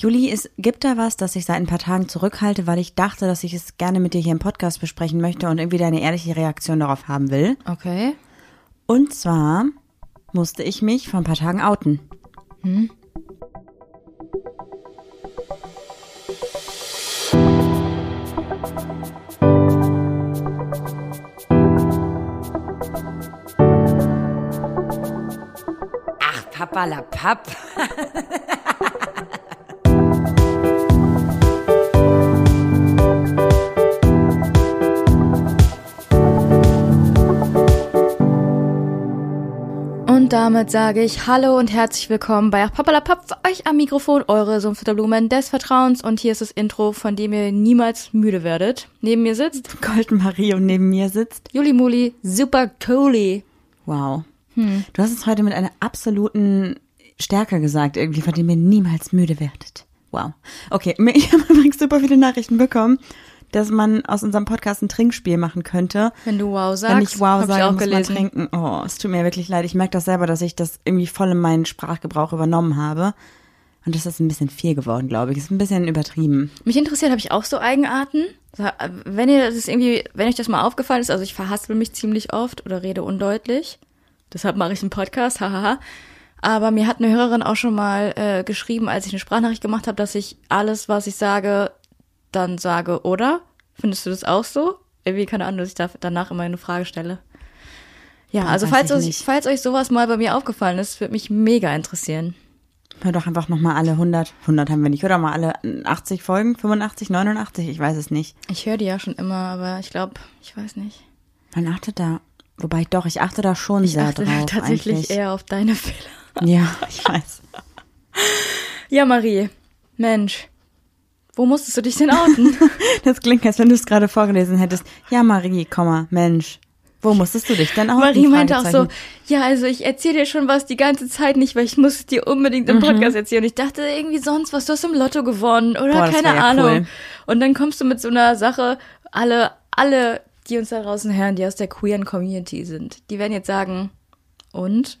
Juli, es gibt da was, das ich seit ein paar Tagen zurückhalte, weil ich dachte, dass ich es gerne mit dir hier im Podcast besprechen möchte und irgendwie deine ehrliche Reaktion darauf haben will. Okay. Und zwar musste ich mich vor ein paar Tagen outen. Hm? Ach, Papalapap. Und damit sage ich Hallo und herzlich willkommen bei Papalapap für euch am Mikrofon, eure Sumpfblumen des Vertrauens. Und hier ist das Intro, von dem ihr niemals müde werdet. Neben mir sitzt Golden Marie und neben mir sitzt Juli Muli, super cooli. Wow. Hm. Du hast es heute mit einer absoluten Stärke gesagt, irgendwie, von dem ihr niemals müde werdet. Wow. Okay, ich habe übrigens super viele Nachrichten bekommen dass man aus unserem Podcast ein Trinkspiel machen könnte. Wenn du wow sagst. Wenn ich wow sage, ich muss gelesen. man trinken. Oh, es tut mir wirklich leid. Ich merke das selber, dass ich das irgendwie voll in meinen Sprachgebrauch übernommen habe. Und das ist ein bisschen viel geworden, glaube ich. Ist ein bisschen übertrieben. Mich interessiert, habe ich auch so Eigenarten? Wenn ihr das irgendwie, wenn euch das mal aufgefallen ist, also ich verhaspel mich ziemlich oft oder rede undeutlich. Deshalb mache ich einen Podcast, hahaha. Aber mir hat eine Hörerin auch schon mal äh, geschrieben, als ich eine Sprachnachricht gemacht habe, dass ich alles, was ich sage, dann sage, oder? Findest du das auch so? Irgendwie keine Ahnung, dass ich da danach immer eine Frage stelle. Ja, also falls euch, falls euch sowas mal bei mir aufgefallen ist, würde mich mega interessieren. Hör doch einfach nochmal alle 100, 100 haben wir nicht, oder mal alle 80 Folgen, 85, 89, ich weiß es nicht. Ich höre die ja schon immer, aber ich glaube, ich weiß nicht. Man achtet da, wobei doch, ich achte da schon ich sehr achte drauf. tatsächlich eigentlich. eher auf deine Fehler. Ja, ich weiß. ja, Marie, Mensch, wo musstest du dich denn outen? das klingt, als wenn du es gerade vorgelesen hättest. Ja, Marie, Komma, Mensch. Wo musstest du dich denn outen? Marie meinte auch so, ja, also ich erzähle dir schon was die ganze Zeit nicht, weil ich muss es dir unbedingt im mhm. Podcast erzählen. Und ich dachte irgendwie sonst was, du hast im Lotto gewonnen oder Boah, keine ja Ahnung. Cool. Und dann kommst du mit so einer Sache, alle, alle, die uns da draußen hören, die aus der queeren Community sind, die werden jetzt sagen, und?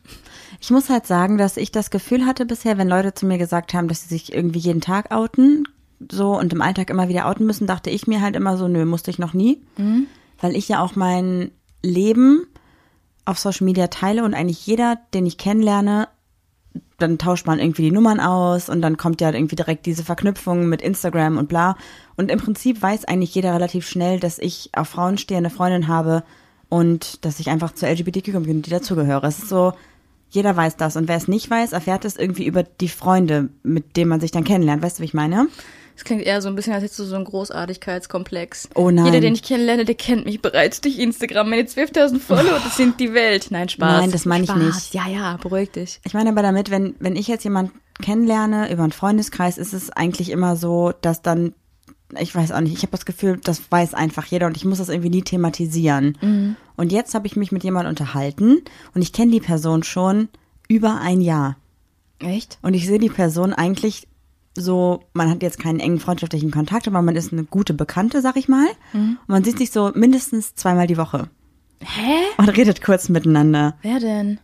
Ich muss halt sagen, dass ich das Gefühl hatte bisher, wenn Leute zu mir gesagt haben, dass sie sich irgendwie jeden Tag outen, so und im Alltag immer wieder outen müssen, dachte ich mir halt immer so, nö, musste ich noch nie. Mhm. Weil ich ja auch mein Leben auf Social Media teile und eigentlich jeder, den ich kennenlerne, dann tauscht man irgendwie die Nummern aus und dann kommt ja irgendwie direkt diese Verknüpfung mit Instagram und bla. Und im Prinzip weiß eigentlich jeder relativ schnell, dass ich auf Frauen stehe, eine Freundin habe und dass ich einfach zur LGBTQ-Community dazugehöre. Es ist so, jeder weiß das. Und wer es nicht weiß, erfährt es irgendwie über die Freunde, mit denen man sich dann kennenlernt. Weißt du, wie ich meine? Das klingt eher so ein bisschen, als hättest du so einen Großartigkeitskomplex. Oh nein. Jeder, den ich kennenlerne, der kennt mich bereits durch Instagram. Meine 12.000 Follower, das sind die Welt. Nein, Spaß. Nein, das meine ich nicht. Ja, ja, beruhig dich. Ich meine aber damit, wenn, wenn ich jetzt jemanden kennenlerne über einen Freundeskreis, ist es eigentlich immer so, dass dann ich weiß auch nicht, ich habe das Gefühl, das weiß einfach jeder und ich muss das irgendwie nie thematisieren. Mhm. Und jetzt habe ich mich mit jemandem unterhalten und ich kenne die Person schon über ein Jahr. Echt? Und ich sehe die Person eigentlich so, man hat jetzt keinen engen freundschaftlichen Kontakt, aber man ist eine gute Bekannte, sag ich mal. Mhm. Und man sieht sich so mindestens zweimal die Woche. Hä? Und redet kurz miteinander. Wer denn?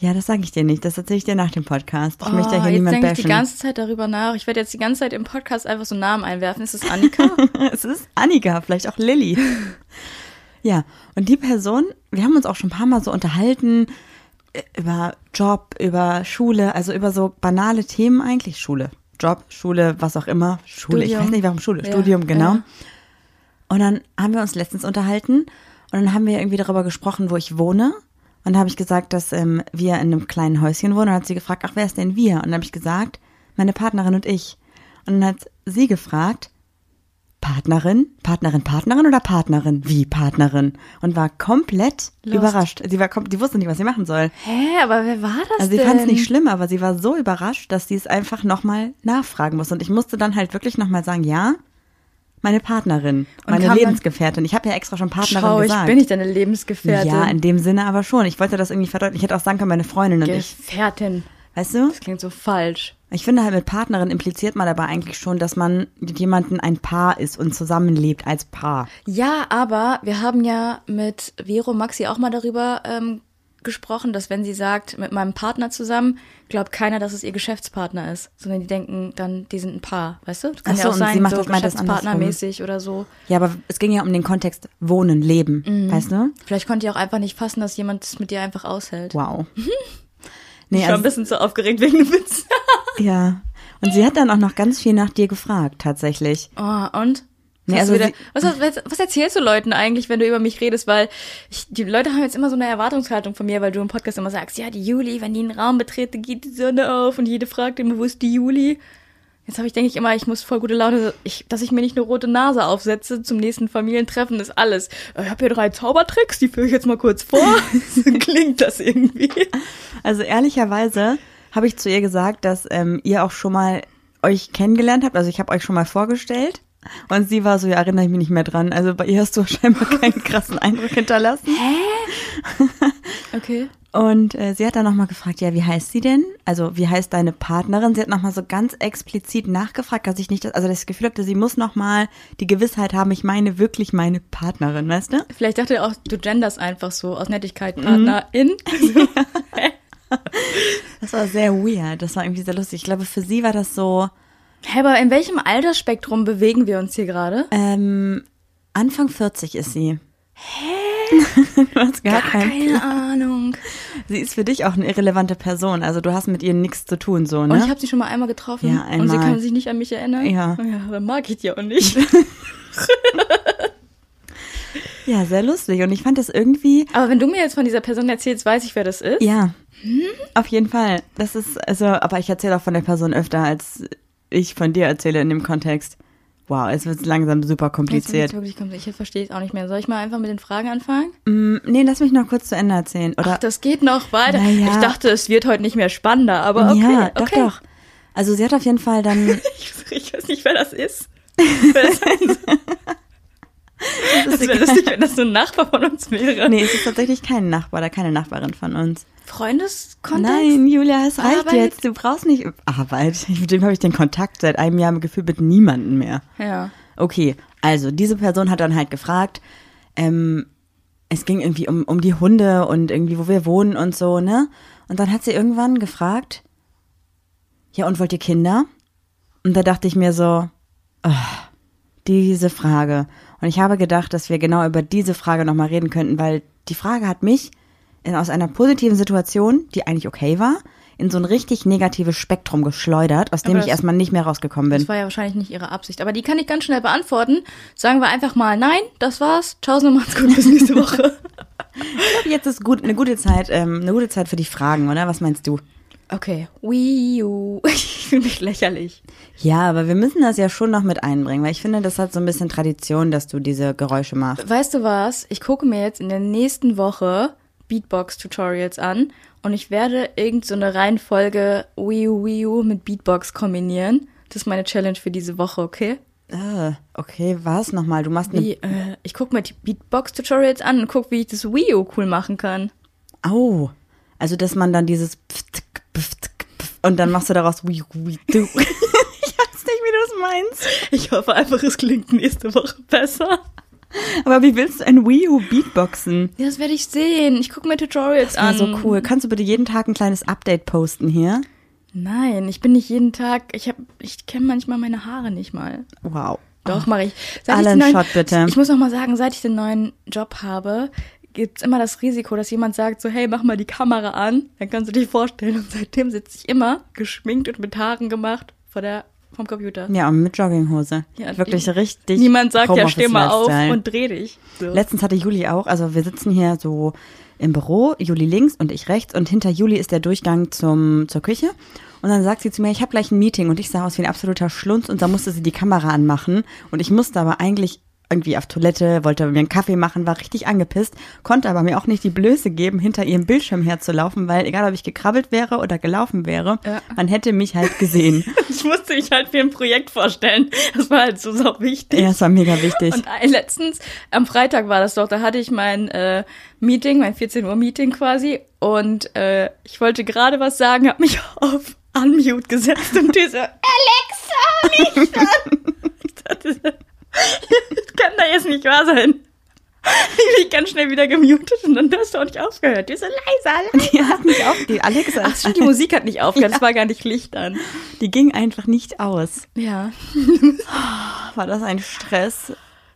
Ja, das sage ich dir nicht. Das erzähle ich dir nach dem Podcast. Ich oh, möchte ja hier jetzt niemand denke ich die ganze Zeit darüber nach. Ich werde jetzt die ganze Zeit im Podcast einfach so Namen einwerfen. Ist es Annika? es ist Annika, vielleicht auch Lilly. ja, und die Person, wir haben uns auch schon ein paar Mal so unterhalten äh, über Job, über Schule, also über so banale Themen eigentlich. Schule, Job, Schule, was auch immer. Schule, Studium. ich weiß nicht warum Schule, ja, Studium, genau. Ja. Und dann haben wir uns letztens unterhalten und dann haben wir irgendwie darüber gesprochen, wo ich wohne. Und da habe ich gesagt, dass ähm, wir in einem kleinen Häuschen wohnen. Und dann hat sie gefragt, ach, wer ist denn wir? Und dann habe ich gesagt, meine Partnerin und ich. Und dann hat sie gefragt, Partnerin, Partnerin, Partnerin oder Partnerin? Wie Partnerin? Und war komplett Lust. überrascht. Sie war, die wusste nicht, was sie machen soll. Hä, aber wer war das Also sie fand es nicht schlimm, aber sie war so überrascht, dass sie es einfach nochmal nachfragen muss. Und ich musste dann halt wirklich nochmal sagen, ja, meine Partnerin, und meine Lebensgefährtin. Ich habe ja extra schon Partnerin Schau, gesagt. ich bin nicht deine Lebensgefährtin. Ja, in dem Sinne aber schon. Ich wollte das irgendwie verdeutlichen. Ich hätte auch sagen können, meine Freundin und ich. Gefährtin. Weißt du? Das klingt so falsch. Ich finde halt mit Partnerin impliziert man aber eigentlich schon, dass man mit jemandem ein Paar ist und zusammenlebt als Paar. Ja, aber wir haben ja mit Vero Maxi auch mal darüber ähm, gesprochen, dass wenn sie sagt, mit meinem Partner zusammen, glaubt keiner, dass es ihr Geschäftspartner ist, sondern die denken dann, die sind ein Paar, weißt du? Das kann Ach so, ja auch sein, sie macht so das Geschäftspartnermäßig oder so. Ja, aber es ging ja um den Kontext Wohnen, Leben, Mhm. weißt du? Vielleicht konnte ihr auch einfach nicht fassen, dass jemand es mit dir einfach aushält. Wow. ich Nee, war ein also, bisschen zu aufgeregt wegen dem Witz. ja. Und sie hat dann auch noch ganz viel nach dir gefragt, tatsächlich. Oh, und? Nee, Was, also wieder, was, was, was erzählst du Leuten eigentlich, wenn du über mich redest? Weil ich, die Leute haben jetzt immer so eine Erwartungshaltung von mir, weil du im Podcast immer sagst, ja, die Juli, wenn die einen Raum betrete, geht die Sonne auf und jede fragt immer, wo ist die Juli? Jetzt habe ich, denke ich immer, ich muss voll gute Laune, ich, dass ich mir nicht eine rote Nase aufsetze zum nächsten Familientreffen, ist alles. Äh, Ich habe hier drei Zaubertricks, die führe ich jetzt mal kurz vor. so klingt das irgendwie. Also ehrlicherweise habe ich zu ihr gesagt, dass ähm, ihr auch schon mal euch kennengelernt habt. Also ich habe euch schon mal vorgestellt. Und sie war so, ja, erinnere ich mich nicht mehr dran. Also bei ihr hast du scheinbar keinen krassen Eindruck hinterlassen. Okay. Und äh, sie hat dann nochmal gefragt, ja, wie heißt sie denn? Also wie heißt deine Partnerin? Sie hat nochmal so ganz explizit nachgefragt, dass ich nicht, das, also das Gefühl hatte, sie muss nochmal die Gewissheit haben, ich meine wirklich meine Partnerin, weißt du? Vielleicht dachte er auch, du genders einfach so aus Nettigkeit Partnerin. So. Das war sehr weird, das war irgendwie sehr lustig. Ich glaube, für sie war das so, Hä, aber in welchem Altersspektrum bewegen wir uns hier gerade? ähm, Anfang 40 ist sie. Hä? du hast gar, keinen keine Ahnung. Sie ist für dich auch eine irrelevante Person, also du hast mit ihr nichts zu tun, so, ne? Und ich habe sie schon mal einmal getroffen. Ja, Und sie einmal. kann sich nicht an mich erinnern. Ja. Ja, dann mag ich die auch nicht. ja, sehr lustig. Und ich fand das irgendwie, aber wenn du mir jetzt von dieser Person erzählst, weiß ich, wer das ist. Ja, auf jeden Fall. Das ist, also, aber ich erzähle auch von der Person öfter, als ich von dir erzähle in dem Kontext. Wow, es wird langsam super kompliziert. wirklich kompliziert. Ich verstehe es auch nicht mehr. Soll ich mal einfach mit den Fragen anfangen? Mm, nee, lass mich noch kurz zu Ende erzählen. Oder? Ach, das geht noch weiter. Ja. Ich dachte, es wird heute nicht mehr spannender, aber okay. ja, doch, okay. doch. Also sie hat auf jeden Fall dann, Ich, ich weiß nicht, wer das ist. Wer das ist. Das wäre lustig, wenn das so ein Nachbar von uns wäre. nee, es ist tatsächlich kein Nachbar oder keine Nachbarin von uns. Freundeskontext? Nein, Julia, es reicht Arbeit? jetzt. Du brauchst nicht Arbeit. Mit dem habe ich den Kontakt seit einem Jahr gefühlt mit niemandem mehr. Ja. Okay, also diese Person hat dann halt gefragt, ähm, es ging irgendwie um, um die Hunde und irgendwie, wo wir wohnen und so, ne? Und dann hat sie irgendwann gefragt, ja, und wollt ihr Kinder? Und da dachte ich mir so, ah, diese Frage. Und ich habe gedacht, dass wir genau über diese Frage nochmal reden könnten, weil die Frage hat mich in, aus einer positiven Situation, die eigentlich okay war, in so ein richtig negatives Spektrum geschleudert, aus dem Aber ich das- erstmal nicht mehr rausgekommen bin. Das war ja wahrscheinlich nicht ihre Absicht. Aber die kann ich ganz schnell beantworten. Sagen wir einfach mal, nein, das war's. Ciao, so macht's gut, bis nächste Woche. Jetzt ist gut, eine gute Zeit, ähm, eine gute Zeit für die Fragen, oder? Was meinst du? Okay. Wii U. Ich fühle mich lächerlich. Ja, aber wir müssen das ja schon noch mit einbringen, weil ich finde, das hat so ein bisschen Tradition, dass du diese Geräusche machst. Weißt du was? Ich gucke mir jetzt in der nächsten Woche Beatbox-Tutorials an und ich werde irgend so eine Reihenfolge Wii U, Wii U mit Beatbox kombinieren. Das ist meine Challenge für diese Woche, okay? Äh, okay, was nochmal? Du machst eine. Wie, äh, ich gucke mir die Beatbox-Tutorials an und gucke, wie ich das Wii U cool machen kann. Au. Also, dass man dann dieses Pft, und dann machst du daraus wie, wie, du. ich weiß nicht, wie du es meinst. Ich hoffe einfach, es klingt nächste Woche besser. Aber wie willst du ein Wii U Beatboxen? Ja, das werde ich sehen. Ich gucke mir Tutorials Das an. so cool. Kannst du bitte jeden Tag ein kleines Update posten hier? Nein, ich bin nicht jeden Tag. Ich habe, ich kenne manchmal meine Haare nicht mal. Wow. Doch, mache ich. Seit Alle ich neuen, Shot, bitte. Ich muss noch mal sagen, seit ich den neuen Job habe, gibt's immer das Risiko, dass jemand sagt so, hey, mach mal die Kamera an. Dann kannst du dich vorstellen. Und seitdem sitze ich immer geschminkt und mit Haaren gemacht vor der, vom Computer. Ja, und mit Jogginghose. Ja, Wirklich richtig. Niemand sagt ja, steh mal auf und dreh dich. So. Letztens hatte Juli auch, also wir sitzen hier so im Büro, Juli links und ich rechts und hinter Juli ist der Durchgang zum, zur Küche. Und dann sagt sie zu mir, ich habe gleich ein Meeting und ich sah aus wie ein absoluter Schlunz und da musste sie die Kamera anmachen und ich musste aber eigentlich irgendwie auf Toilette, wollte mir einen Kaffee machen, war richtig angepisst, konnte aber mir auch nicht die Blöße geben, hinter ihrem Bildschirm herzulaufen, weil egal ob ich gekrabbelt wäre oder gelaufen wäre, Ja. man hätte mich halt gesehen. Ich musste mich halt für ein Projekt vorstellen. Das war halt so, so wichtig. ja, es war mega wichtig. Und letztens, am Freitag war das doch, da hatte ich mein äh, Meeting, mein 14 Uhr Meeting quasi. Und äh, ich wollte gerade was sagen, habe mich auf Unmute gesetzt und die so, Alexa, nicht an. Kann da jetzt nicht wahr sein. Ich bin ganz schnell wieder gemutet und dann hast du auch nicht aufgehört. Die ist so leise, leise. Die hat nicht auf, die Alexa, Ach stimmt, die Musik hat nicht aufgehört, es war gar nicht Licht an. die ging einfach nicht aus. Ja. War das ein Stress?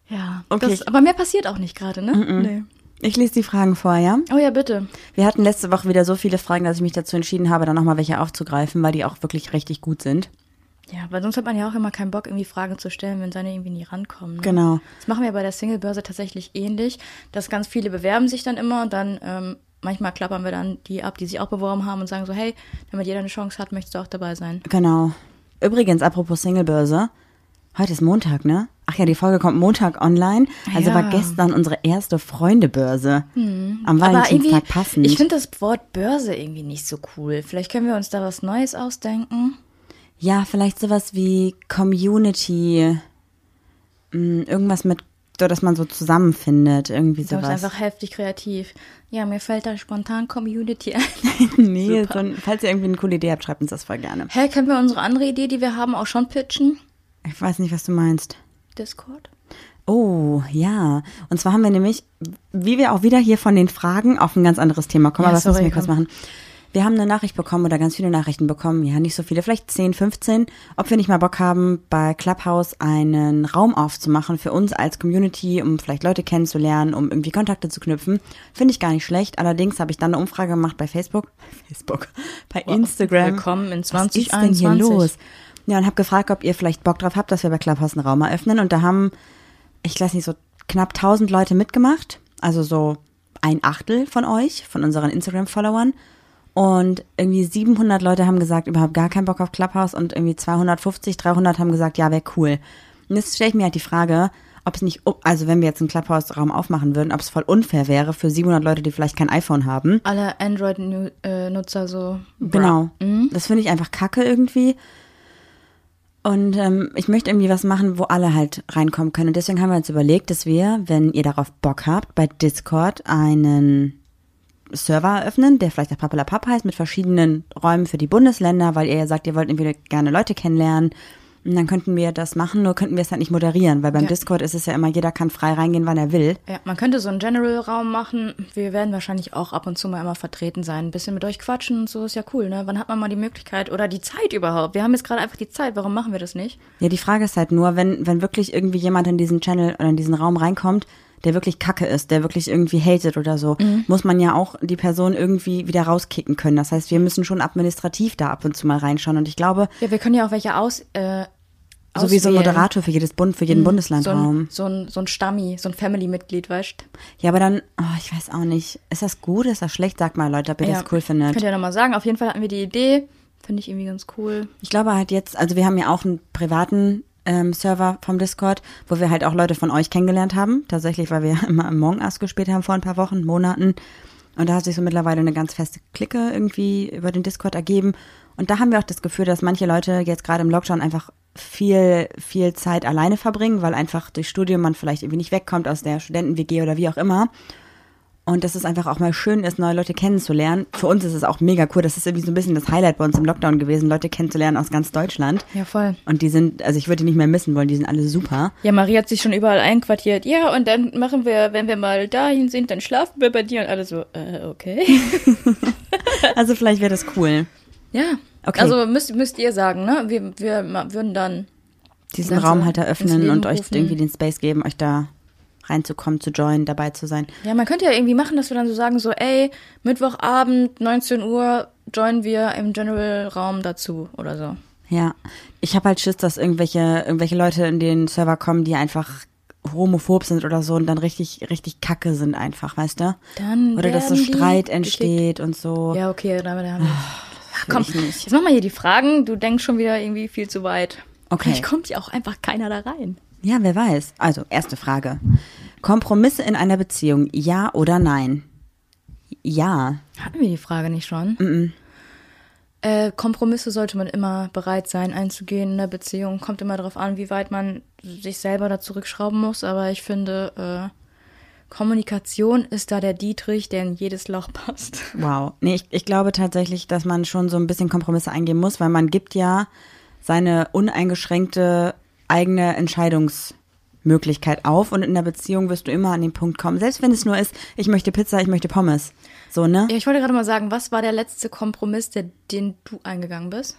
Ja. Okay. Das, aber mehr passiert auch nicht gerade, ne? Nee. Ich lese die Fragen vor, ja? Oh ja, bitte. Wir hatten letzte Woche wieder so viele Fragen, dass ich mich dazu entschieden habe, dann nochmal welche aufzugreifen, weil die auch wirklich richtig gut sind. Ja, weil sonst hat man ja auch immer keinen Bock, irgendwie Fragen zu stellen, wenn seine irgendwie nie rankommen. Ne? Genau. Das machen wir bei der Singlebörse tatsächlich ähnlich, dass ganz viele bewerben sich dann immer und dann ähm, manchmal klappern wir dann die ab, die sich auch beworben haben und sagen so, hey, damit jeder eine Chance hat, möchtest du auch dabei sein. Genau. Übrigens, apropos Singlebörse, heute ist Montag, ne? Ach ja, die Folge kommt Montag online. Also Ja. war gestern unsere erste Freundebörse. Am Aber irgendwie, Valentinstag passend. ich finde das Wort Börse irgendwie nicht so cool. Vielleicht können wir uns da was Neues ausdenken. Ja, vielleicht sowas wie Community. mh, Irgendwas mit, so dass man so zusammenfindet. Irgendwie Das ist sowas. einfach heftig kreativ. Ja, mir fällt da spontan Community ein. nee, so ein, falls ihr irgendwie eine coole Idee habt, schreibt uns das voll gerne. Hä, können wir unsere andere Idee, die wir haben, auch schon pitchen? Ich weiß nicht, was du meinst. Discord? Oh, ja. Und zwar haben wir nämlich, wie wir auch wieder hier von den Fragen auf ein ganz anderes Thema kommen, Ja, aber das sorry, müssen wir kurz machen. Wir haben eine Nachricht bekommen oder ganz viele Nachrichten bekommen, ja, nicht so viele, vielleicht 10, 15, ob wir nicht mal Bock haben, bei Clubhouse einen Raum aufzumachen für uns als Community, um vielleicht Leute kennenzulernen, um irgendwie Kontakte zu knüpfen. Finde ich gar nicht schlecht. Allerdings habe ich dann eine Umfrage gemacht bei Facebook, Facebook, bei Instagram. Willkommen in Was ist denn 2021. hier los? Ja, und habe gefragt, ob ihr vielleicht Bock drauf habt, dass wir bei Clubhouse einen Raum eröffnen. Und da haben, ich weiß nicht, so knapp 1000 Leute mitgemacht. Also so ein Achtel von euch, von unseren Instagram-Followern. Und irgendwie 700 Leute haben gesagt, überhaupt gar keinen Bock auf Clubhouse. Und irgendwie 250, 300 haben gesagt, ja, wäre cool. Und jetzt stelle ich mir halt die Frage, ob es nicht, also wenn wir jetzt einen Clubhouse-Raum aufmachen würden, ob es voll unfair wäre für 700 Leute, die vielleicht kein iPhone haben. Alle Android-Nutzer so. Genau. Das finde ich einfach kacke irgendwie. Und ähm, ich möchte irgendwie was machen, wo alle halt reinkommen können. Und deswegen haben wir uns überlegt, dass wir, wenn ihr darauf Bock habt, bei Discord einen Server eröffnen, der vielleicht auch Pappelapapp heißt, mit verschiedenen Räumen für die Bundesländer, weil ihr ja sagt, ihr wollt irgendwie gerne Leute kennenlernen. Und dann könnten wir das machen, nur könnten wir es halt nicht moderieren, weil beim Ja. Discord ist es ja immer, jeder kann frei reingehen, wann er will. Ja, man könnte so einen General-Raum machen. Wir werden wahrscheinlich auch ab und zu mal immer vertreten sein. Ein bisschen mit euch quatschen und so ist ja cool, ne? Wann hat man mal die Möglichkeit oder die Zeit überhaupt? Wir haben jetzt gerade einfach die Zeit. Warum machen wir das nicht? Ja, die Frage ist halt nur, wenn, wenn wirklich irgendwie jemand in diesen Channel oder in diesen Raum reinkommt, der wirklich kacke ist, der wirklich irgendwie hatet oder so, muss man ja auch die Person irgendwie wieder rauskicken können. Das heißt, wir müssen schon administrativ da ab und zu mal reinschauen. Und ich glaube, Ja, wir können ja auch welche aus. Äh, so wie so ein. Moderator für jedes Bund, für jeden So Bundeslandraum. ein, so ein, so ein Stammi, so ein Family-Mitglied, weißt Ja, aber dann, oh, ich weiß auch nicht. Ist das gut, ist das schlecht? Sag mal, Leute, ob ihr das cool findet. Könnt ihr ja nochmal sagen. Auf jeden Fall hatten wir die Idee. Finde ich irgendwie ganz cool. Ich glaube halt jetzt, also wir haben ja auch einen privaten ähm, Server vom Discord, wo wir halt auch Leute von euch kennengelernt haben. Tatsächlich, weil wir immer Among Us gespielt haben vor ein paar Wochen, Monaten. Und da hat sich so mittlerweile eine ganz feste Clique irgendwie über den Discord ergeben. Und da haben wir auch das Gefühl, dass manche Leute jetzt gerade im Lockdown einfach viel, viel Zeit alleine verbringen, weil einfach durch Studium man vielleicht irgendwie nicht wegkommt aus der Studenten-WG oder wie auch immer. Und dass es einfach auch mal schön ist, neue Leute kennenzulernen. Für uns ist es auch mega cool. Das ist irgendwie so ein bisschen das Highlight bei uns im Lockdown gewesen, Leute kennenzulernen aus ganz Deutschland. Ja, voll. Und die sind, also ich würde die nicht mehr missen wollen, die sind alle super. Ja, Marie hat sich schon überall einquartiert. Ja, und dann machen wir, wenn wir mal dahin sind, dann schlafen wir bei dir und alle so, äh, okay. Also vielleicht wäre das cool, Ja. Okay. Also müsst, müsst ihr sagen, ne? Wir, wir würden dann. diesen Raum halt eröffnen und euch rufen. irgendwie den Space geben, euch da reinzukommen, zu joinen, dabei zu sein. Ja, man könnte ja irgendwie machen, dass wir dann so sagen, so, ey, Mittwochabend, 19 Uhr, joinen wir im General-Raum dazu oder so. Ja, ich habe halt Schiss, dass irgendwelche, irgendwelche Leute in den Server kommen, die einfach homophob sind oder so und dann richtig, richtig kacke sind einfach, weißt du? Dann Oder dass so Streit gekickt. entsteht und so. Ja, okay, damit haben wir. Ach, will komm, jetzt mach mal hier die Fragen. Du denkst schon wieder irgendwie viel zu weit. Okay. Vielleicht kommt ja auch einfach keiner da rein. Ja, wer weiß. Also, erste Frage. Kompromisse in einer Beziehung, ja oder nein? Ja. Hatten wir die Frage nicht schon? Äh, Kompromisse sollte man immer bereit sein einzugehen in der Beziehung. Kommt immer darauf an, wie weit man sich selber da zurückschrauben muss. Aber ich finde, äh, Kommunikation ist da der Dietrich, der in jedes Loch passt. Wow. Nee, ich, ich glaube tatsächlich, dass man schon so ein bisschen Kompromisse eingehen muss, weil man gibt ja seine uneingeschränkte eigene Entscheidungsfreiheit Möglichkeit auf und in der Beziehung wirst du immer an den Punkt kommen. Selbst wenn es nur ist, ich möchte Pizza, ich möchte Pommes. So, ne? Ja, ich wollte gerade mal sagen, was war der letzte Kompromiss, der, den du eingegangen bist?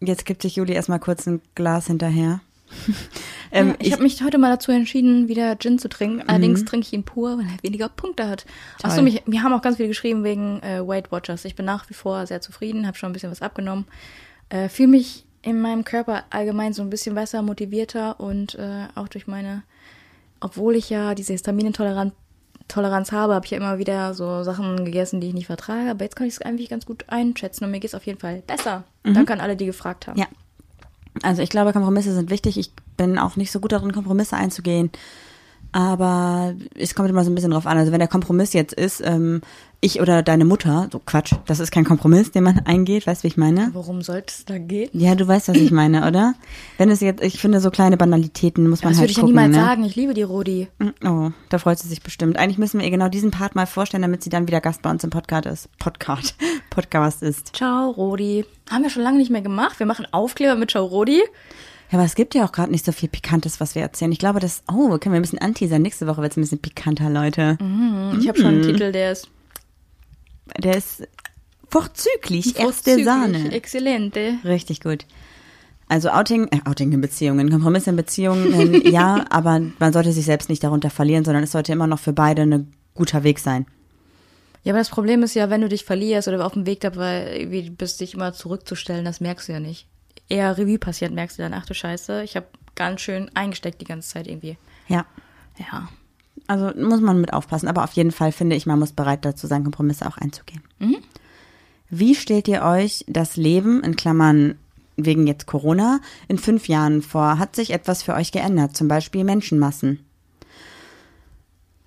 Jetzt gibt sich Juli erstmal kurz ein Glas hinterher. ähm, ja, ich, ich habe mich heute mal dazu entschieden, wieder Gin zu trinken. Allerdings mhm. trinke ich ihn pur, weil er weniger Punkte hat. Achso, mich, mir haben auch ganz viele geschrieben wegen äh, Weight Watchers. Ich bin nach wie vor sehr zufrieden, habe schon ein bisschen was abgenommen. Äh, Fühle mich in meinem Körper allgemein so ein bisschen besser, motivierter und äh, auch durch meine, obwohl ich ja diese Histaminintoleranz Toleranz habe, habe ich ja immer wieder so Sachen gegessen, die ich nicht vertrage. Aber jetzt kann ich es eigentlich ganz gut einschätzen und mir geht es auf jeden Fall besser. Mhm. Danke an alle, die gefragt haben. Ja. Also ich glaube, Kompromisse sind wichtig. Ich bin auch nicht so gut darin, Kompromisse einzugehen. Aber es kommt immer so ein bisschen drauf an. Also wenn der Kompromiss jetzt ist, ähm, ich oder deine Mutter, so Quatsch, das ist kein Kompromiss, den man eingeht, weißt du, wie ich meine? Worum sollte es da gehen? Ja, du weißt, was ich meine, oder? Wenn es jetzt, ich finde, so kleine Banalitäten muss man das halt gucken. Das würde ich ja niemals ne? sagen, ich liebe die Rodi. Mm, oh, da freut sie sich bestimmt. Eigentlich müssen wir ihr genau diesen Part mal vorstellen, damit sie dann wieder Gast bei uns im Podcast ist. Podcast. Podcast ist. Ciao, Rodi. Haben wir schon lange nicht mehr gemacht. Wir machen Aufkleber mit Ciao, Rodi. Ja, aber es gibt ja auch gerade nicht so viel Pikantes, was wir erzählen. Ich glaube, das, oh, können wir ein bisschen anteasern. Nächste Woche wird es ein bisschen pikanter, Leute. Mhm, ich habe schon einen mhm. Titel, der ist der ist vorzüglich, erste Sahne. Exzellente. Richtig gut. Also Outing, äh, Outing in Beziehungen, Kompromiss in Beziehungen, ja, aber man sollte sich selbst nicht darunter verlieren, sondern es sollte immer noch für beide ein guter Weg sein. Ja, aber das Problem ist ja, wenn du dich verlierst oder auf dem Weg dabei bist, dich immer zurückzustellen, das merkst du ja nicht. Eher Revue passiert, merkst du dann, ach du Scheiße, ich habe ganz schön eingesteckt die ganze Zeit irgendwie. Ja. Ja. Also muss man mit aufpassen. Aber auf jeden Fall finde ich, man muss bereit dazu sein, Kompromisse auch einzugehen. Mhm. Wie stellt ihr euch das Leben, in Klammern wegen jetzt Corona, in fünf Jahren vor? Hat sich etwas für euch geändert? Zum Beispiel Menschenmassen?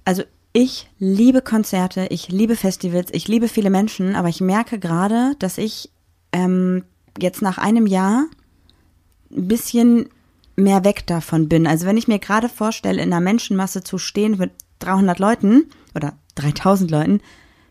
Also ich liebe Konzerte, ich liebe Festivals, ich liebe viele Menschen, aber ich merke gerade, dass ich ähm, jetzt nach einem Jahr ein bisschen mehr weg davon bin. Also wenn ich mir gerade vorstelle, in einer Menschenmasse zu stehen mit 300 Leuten oder 3000 Leuten,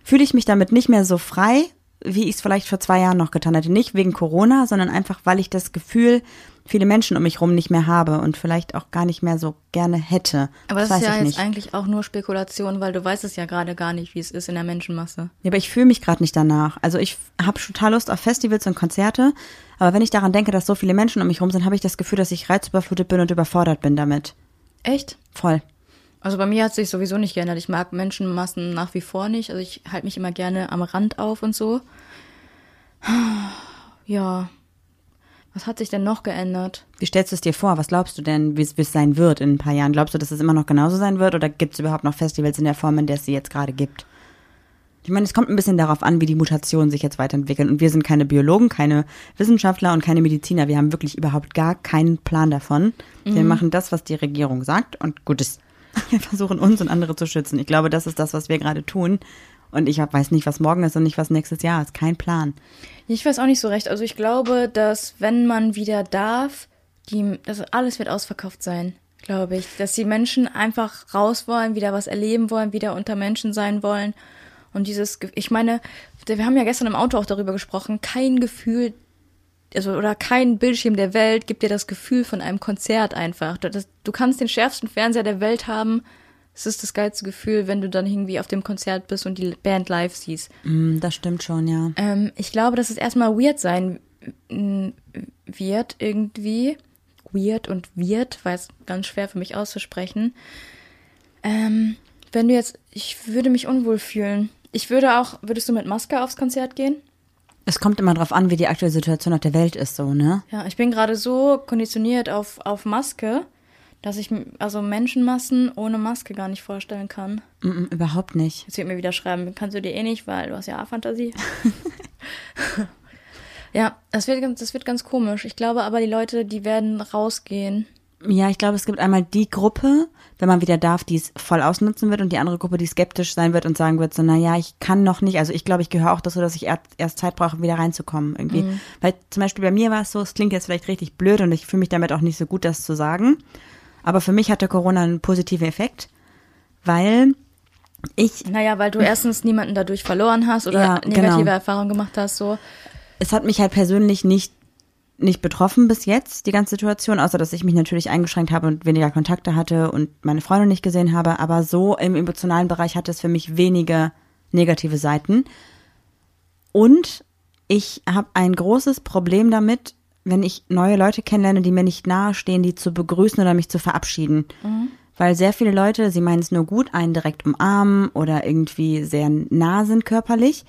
fühle ich mich damit nicht mehr so frei, wie ich es vielleicht vor zwei Jahren noch getan hätte. Nicht wegen Corona, sondern einfach, weil ich das Gefühl, viele Menschen um mich rum nicht mehr habe und vielleicht auch gar nicht mehr so gerne hätte. Aber das, das ist ja jetzt nicht. eigentlich auch nur Spekulation, weil du weißt es ja gerade gar nicht, wie es ist in der Menschenmasse. Ja, aber ich fühle mich gerade nicht danach. Also ich habe total Lust auf Festivals und Konzerte, aber wenn ich daran denke, dass so viele Menschen um mich rum sind, habe ich das Gefühl, dass ich reizüberflutet bin und überfordert bin damit. Echt? Voll. Also bei mir hat sich sowieso nicht geändert. Ich mag Menschenmassen nach wie vor nicht. Also ich halte mich immer gerne am Rand auf und so. Ja. Was hat sich denn noch geändert? Wie stellst du es dir vor? Was glaubst du denn, wie es sein wird in ein paar Jahren? Glaubst du, dass es immer noch genauso sein wird oder gibt es überhaupt noch Festivals in der Form, in der es sie jetzt gerade gibt? Ich meine, es kommt ein bisschen darauf an, wie die Mutationen sich jetzt weiterentwickeln. Und wir sind keine Biologen, keine Wissenschaftler und keine Mediziner. Wir haben wirklich überhaupt gar keinen Plan davon. Mhm. Wir machen das, was die Regierung sagt und gut ist. Wir versuchen uns und andere zu schützen. Ich glaube, das ist das, was wir gerade tun. Und ich weiß nicht, was morgen ist und nicht, was nächstes Jahr ist. Kein Plan. Ich weiß auch nicht so recht. Also ich glaube, dass wenn man wieder darf, die, das alles wird ausverkauft sein, glaube ich. Dass die Menschen einfach raus wollen, wieder was erleben wollen, wieder unter Menschen sein wollen. Und dieses, ich meine, wir haben ja gestern im Auto auch darüber gesprochen, kein Gefühl, also oder kein Bildschirm der Welt gibt dir das Gefühl von einem Konzert einfach. Das, du kannst den schärfsten Fernseher der Welt haben, es ist das geilste Gefühl, wenn du dann irgendwie auf dem Konzert bist und die Band live siehst. Mm, das stimmt schon, ja. Ähm, ich glaube, dass es erstmal weird sein wird irgendwie. Weird und wird, weil es ganz schwer für mich auszusprechen. Ähm, wenn du jetzt, ich würde mich unwohl fühlen. Ich würde auch, würdest du mit Maske aufs Konzert gehen? Es kommt immer drauf an, wie die aktuelle Situation auf der Welt ist, so, ne? Ja, ich bin gerade so konditioniert auf, auf Maske, dass ich also Menschenmassen ohne Maske gar nicht vorstellen kann. Mm -mm, überhaupt nicht. Jetzt wird mir wieder schreiben, kannst du dir eh nicht, weil du hast ja A-Fantasie. ja, das wird, das wird ganz komisch. Ich glaube aber, die Leute, die werden rausgehen. Ja, ich glaube, es gibt einmal die Gruppe, wenn man wieder darf, die es voll ausnutzen wird und die andere Gruppe, die skeptisch sein wird und sagen wird, so, naja, ich kann noch nicht. Also ich glaube, ich gehöre auch dazu, dass ich erst Zeit brauche, wieder reinzukommen irgendwie. Mhm. Weil zum Beispiel bei mir war es so, es klingt jetzt vielleicht richtig blöd und ich fühle mich damit auch nicht so gut, das zu sagen. Aber für mich hatte Corona einen positiven Effekt, weil ich. Naja, weil du erstens niemanden dadurch verloren hast oder ja, negative genau. Erfahrungen gemacht hast, so. Es hat mich halt persönlich nicht nicht betroffen bis jetzt, die ganze Situation, außer dass ich mich natürlich eingeschränkt habe und weniger Kontakte hatte und meine Freunde nicht gesehen habe. Aber so im emotionalen Bereich hatte es für mich wenige negative Seiten. Und ich habe ein großes Problem damit, wenn ich neue Leute kennenlerne, die mir nicht nahestehen, die zu begrüßen oder mich zu verabschieden. Weil sehr viele Leute, sie meinen es nur gut, einen direkt umarmen oder irgendwie sehr nah sind körperlich.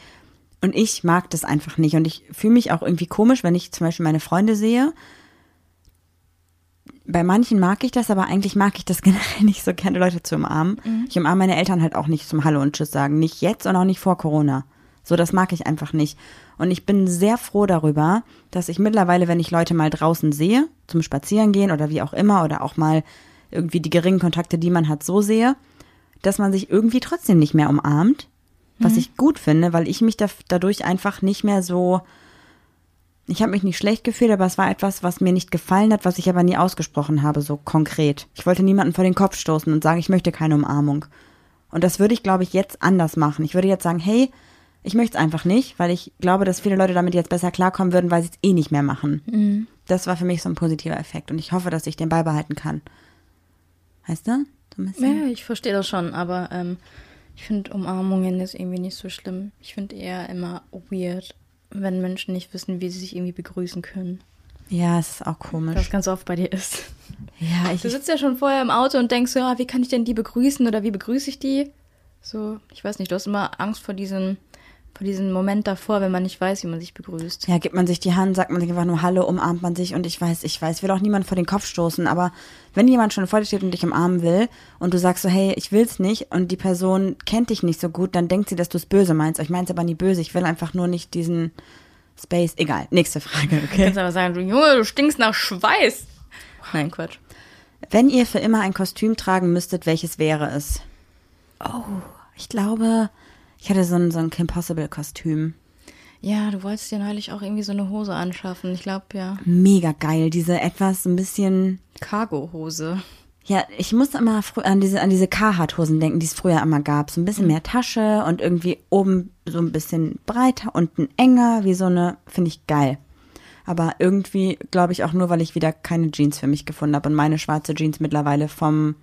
Und ich mag das einfach nicht. Und ich fühle mich auch irgendwie komisch, wenn ich zum Beispiel meine Freunde sehe. Bei manchen mag ich das, aber eigentlich mag ich das generell nicht so gerne, Leute zu umarmen. Ich umarme meine Eltern halt auch nicht zum Hallo und Tschüss sagen. Nicht jetzt und auch nicht vor Corona. So, das mag ich einfach nicht. Und ich bin sehr froh darüber, dass ich mittlerweile, wenn ich Leute mal draußen sehe, zum Spazieren gehen oder wie auch immer, oder auch mal irgendwie die geringen Kontakte, die man hat, so sehe, dass man sich irgendwie trotzdem nicht mehr umarmt, was ich gut finde, weil ich mich da, dadurch einfach nicht mehr so, ich habe mich nicht schlecht gefühlt, aber es war etwas, was mir nicht gefallen hat, was ich aber nie ausgesprochen habe, so konkret. Ich wollte niemanden vor den Kopf stoßen und sagen, ich möchte keine Umarmung. Und das würde ich, glaube ich, jetzt anders machen. Ich würde jetzt sagen, hey, ich möchte es einfach nicht, weil ich glaube, dass viele Leute damit jetzt besser klarkommen würden, weil sie es eh nicht mehr machen. Das war für mich so ein positiver Effekt und ich hoffe, dass ich den beibehalten kann. Weißt du? So. Ja, ich verstehe das schon, aber ähm, ich finde Umarmungen jetzt irgendwie nicht so schlimm. Ich finde eher immer weird, wenn Menschen nicht wissen, wie sie sich irgendwie begrüßen können. Ja, es ist auch komisch. Was ganz oft bei dir ist. ja, ich, Du sitzt ja schon vorher im Auto und denkst so, ja, wie kann ich denn die begrüßen oder wie begrüße ich die? So, ich weiß nicht, du hast immer Angst vor diesem, vor diesem Moment davor, wenn man nicht weiß, wie man sich begrüßt. Ja, gibt man sich die Hand, sagt man sich einfach nur Hallo, umarmt man sich und ich weiß, ich weiß, ich will auch niemand vor den Kopf stoßen, aber wenn jemand schon vor dir steht und dich umarmen will und du sagst so, hey, ich will's nicht und die Person kennt dich nicht so gut, dann denkt sie, dass du es böse meinst. Ich mein's aber nie böse, ich will einfach nur nicht diesen Space. Egal, nächste Frage, Du okay? kannst aber sagen, du Junge, du stinkst nach Schweiß. Nein, Quatsch. Wenn ihr für immer ein Kostüm tragen müsstet, welches wäre es? Oh, ich glaube, ich hatte so ein, so ein Kim Possible-Kostüm. Ja, du wolltest dir neulich auch irgendwie so eine Hose anschaffen. Ich glaube, ja. Mega geil, diese etwas ein bisschen Cargo-Hose. Ja, ich muss immer an diese, an diese Carhartt-Hosen denken, die es früher immer gab. So ein bisschen mehr Tasche und irgendwie oben so ein bisschen breiter, unten enger, wie so eine, finde ich geil. Aber irgendwie glaube ich auch nur, weil ich wieder keine Jeans für mich gefunden habe und meine schwarze Jeans mittlerweile vom,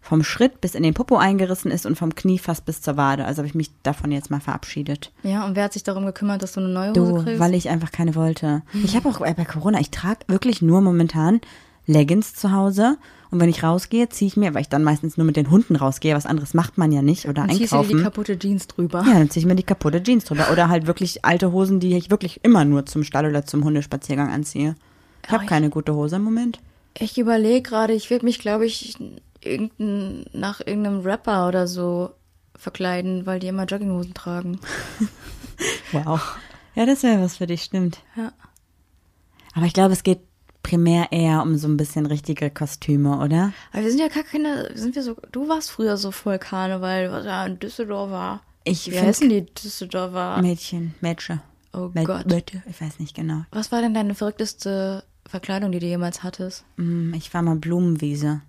vom Schritt bis in den Popo eingerissen ist und vom Knie fast bis zur Wade. Also habe ich mich davon jetzt mal verabschiedet. Ja, und wer hat sich darum gekümmert, dass du eine neue Hose Du, kriegst? weil ich einfach keine wollte. Ich habe auch äh, bei Corona, ich trage wirklich nur momentan Leggings zu Hause. Und wenn ich rausgehe, ziehe ich mir, weil ich dann meistens nur mit den Hunden rausgehe, was anderes macht man ja nicht oder Dann ziehst du dir die einkaufen. kaputte Jeans drüber. Ja, dann ziehe ich mir die kaputte Jeans drüber. Oder halt wirklich alte Hosen, die ich wirklich immer nur zum Stall oder zum Hundespaziergang anziehe. Ich habe ich- keine gute Hose im Moment. Ich überlege gerade, ich würde mich, glaube ich, irgendein, nach irgendeinem Rapper oder so verkleiden, weil die immer Jogginghosen tragen. Wow. Ja, das wäre was für dich, stimmt. Ja. Aber ich glaube, es geht primär eher um so ein bisschen richtige Kostüme, oder? Aber wir sind ja gar keine, sind wir so, du warst früher so voll Karneval, du warst ja in Düsseldorfer. Ich Wie heißen die Düsseldorfer? Mädchen, Mädchen. Oh Mä- Gott. Mädchen, Ich weiß nicht genau. Was war denn deine verrückteste Verkleidung, die du jemals hattest? Mm, Ich war mal Blumenwiese.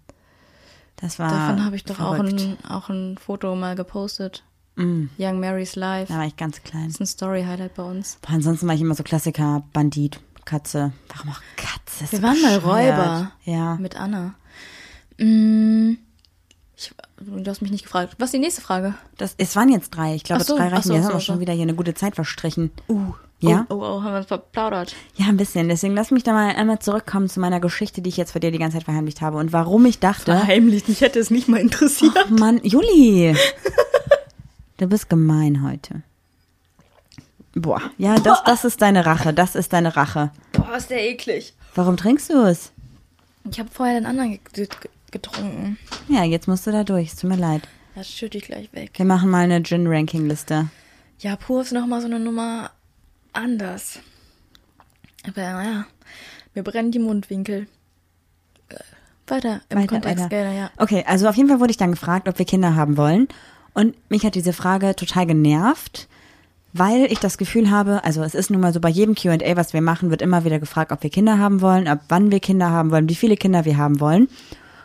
Das war. Davon habe ich doch auch ein, auch ein Foto mal gepostet. Mm, Young Mary's Life. da war ich ganz klein. Das ist ein Story-Highlight bei uns. Boah, ansonsten war ich immer so Klassiker, Bandit, Katze. Warum auch Katze? Wir waren mal. Räuber. Ja. Mit Anna. Mm, ich, du hast mich nicht gefragt. Was ist die nächste Frage? Das, es waren jetzt drei. Ich glaube, so, drei reichen. so, Wir so, haben auch schon wieder hier eine gute Zeit verstrichen. Uh. Ja? Oh, oh, oh, haben wir uns verplaudert. Ja, ein bisschen. Deswegen lass mich da mal einmal zurückkommen zu meiner Geschichte, die ich jetzt vor dir die ganze Zeit verheimlicht habe und warum ich dachte. Heimlich, mich hätte es nicht mal interessiert. Ach Mann, Juli. Du bist gemein heute. Boah, ja, das, das ist deine Rache. Das ist deine Rache. Boah, ist der eklig. Warum trinkst du es? Ich habe vorher den anderen ge- ge- getrunken. Ja, jetzt musst du da durch. Es tut mir leid. Das schütte ich gleich weg. Wir machen mal eine Gin-Ranking-Liste. Ja, pur ist nochmal so eine Nummer anders. Aber naja, mir brennen die Mundwinkel. Äh, Weiter im Weiter, Kontext, weiter. gell, ja. Okay, also auf jeden Fall wurde ich dann gefragt, ob wir Kinder haben wollen. Und mich hat diese Frage total genervt, weil ich das Gefühl habe, also es ist nun mal so, bei jedem QA, was wir machen, wird immer wieder gefragt, ob wir Kinder haben wollen, ab wann wir Kinder haben wollen, wie viele Kinder wir haben wollen.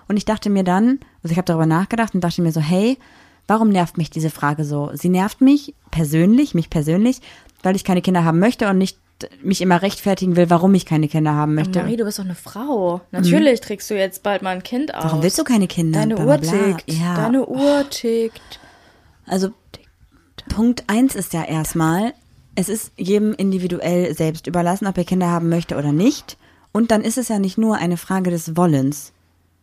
Und ich dachte mir dann, also ich habe darüber nachgedacht und dachte mir so, hey, warum nervt mich diese Frage so? Sie nervt mich persönlich, mich persönlich, weil ich keine Kinder haben möchte und nicht mich immer rechtfertigen will, warum ich keine Kinder haben möchte. Marie, du bist doch eine Frau. Natürlich trägst du jetzt bald mal ein Kind aus. Warum willst du keine Kinder? Deine Bla, bla, Uhr tickt. Ja. Deine Uhr tickt. Also Punkt eins ist ja erstmal, es ist jedem individuell selbst überlassen, ob er Kinder haben möchte oder nicht. Und dann ist es ja nicht nur eine Frage des Wollens.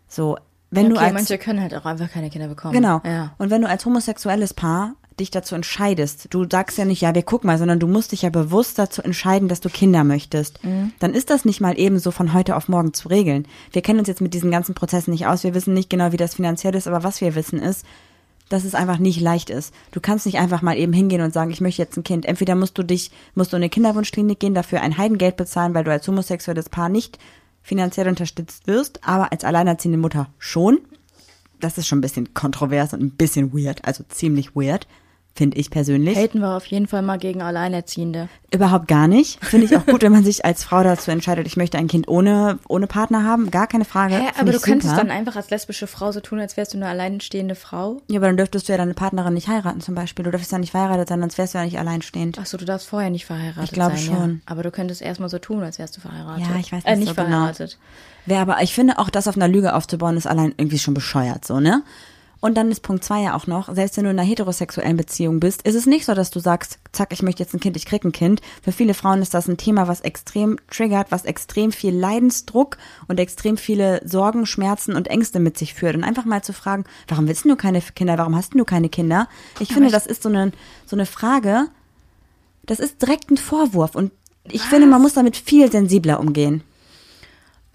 So, wenn du okay, als manche können halt auch einfach keine Kinder bekommen. Genau. Ja. Und wenn du als homosexuelles Paar dich dazu entscheidest, du sagst ja nicht, ja, wir gucken mal, sondern du musst dich ja bewusst dazu entscheiden, dass du Kinder möchtest, Mhm. dann ist das nicht mal eben so von heute auf morgen zu regeln. Wir kennen uns jetzt mit diesen ganzen Prozessen nicht aus, wir wissen nicht genau, wie das finanziell ist, aber was wir wissen ist, dass es einfach nicht leicht ist. Du kannst nicht einfach mal eben hingehen und sagen, ich möchte jetzt ein Kind. Entweder musst du dich, musst du in eine Kinderwunschklinik gehen, dafür ein Heidengeld bezahlen, weil du als homosexuelles Paar nicht finanziell unterstützt wirst, aber als alleinerziehende Mutter schon. Das ist schon ein bisschen kontrovers und ein bisschen weird, also ziemlich weird, finde ich persönlich. Haten wir auf jeden Fall mal gegen Alleinerziehende. Überhaupt gar nicht. Finde ich auch gut, wenn man sich als Frau dazu entscheidet, ich möchte ein Kind ohne, ohne Partner haben. Gar keine Frage. Hä, aber du könntest super. dann einfach als lesbische Frau so tun, als wärst du eine alleinstehende Frau. Ja, aber dann dürftest du ja deine Partnerin nicht heiraten zum Beispiel. Du dürftest ja nicht verheiratet sein, sonst wärst du ja nicht alleinstehend. Achso, du darfst vorher nicht verheiratet Ich glaube schon. Ja. Aber du könntest erstmal so tun, als wärst du verheiratet. Ja, ich weiß äh, nicht nicht so genau. verheiratet. Wäre aber, ich finde auch das auf einer Lüge aufzubauen, ist allein irgendwie schon bescheuert, so, ne? Und dann ist Punkt zwei ja auch noch, selbst wenn du in einer heterosexuellen Beziehung bist, ist es nicht so, dass du sagst, zack, ich möchte jetzt ein Kind, ich krieg ein Kind. Für viele Frauen ist das ein Thema, was extrem triggert, was extrem viel Leidensdruck und extrem viele Sorgen, Schmerzen und Ängste mit sich führt. Und einfach mal zu fragen, warum willst du keine Kinder, warum hast du keine Kinder? Ich finde, ich- das ist so eine, so eine Frage, das ist direkt ein Vorwurf und ich finde, man muss damit viel sensibler umgehen.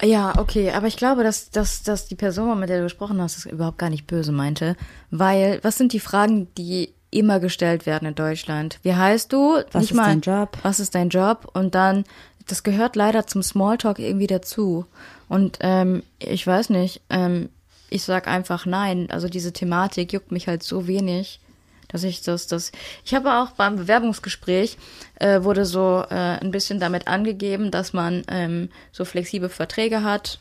Ja, okay, aber ich glaube, dass, dass, dass die Person, mit der du gesprochen hast, das überhaupt gar nicht böse meinte. Weil, was sind die Fragen, die immer gestellt werden in Deutschland? Wie heißt du? Was nicht ist mal, dein Job? Was ist dein Job? Und dann, das gehört leider zum Smalltalk irgendwie dazu. Und ähm, ich weiß nicht, ähm, ich sag einfach nein. Also diese Thematik juckt mich halt so wenig, dass ich das, das. Ich habe auch beim Bewerbungsgespräch äh, wurde so äh, ein bisschen damit angegeben, dass man ähm, so flexible Verträge hat,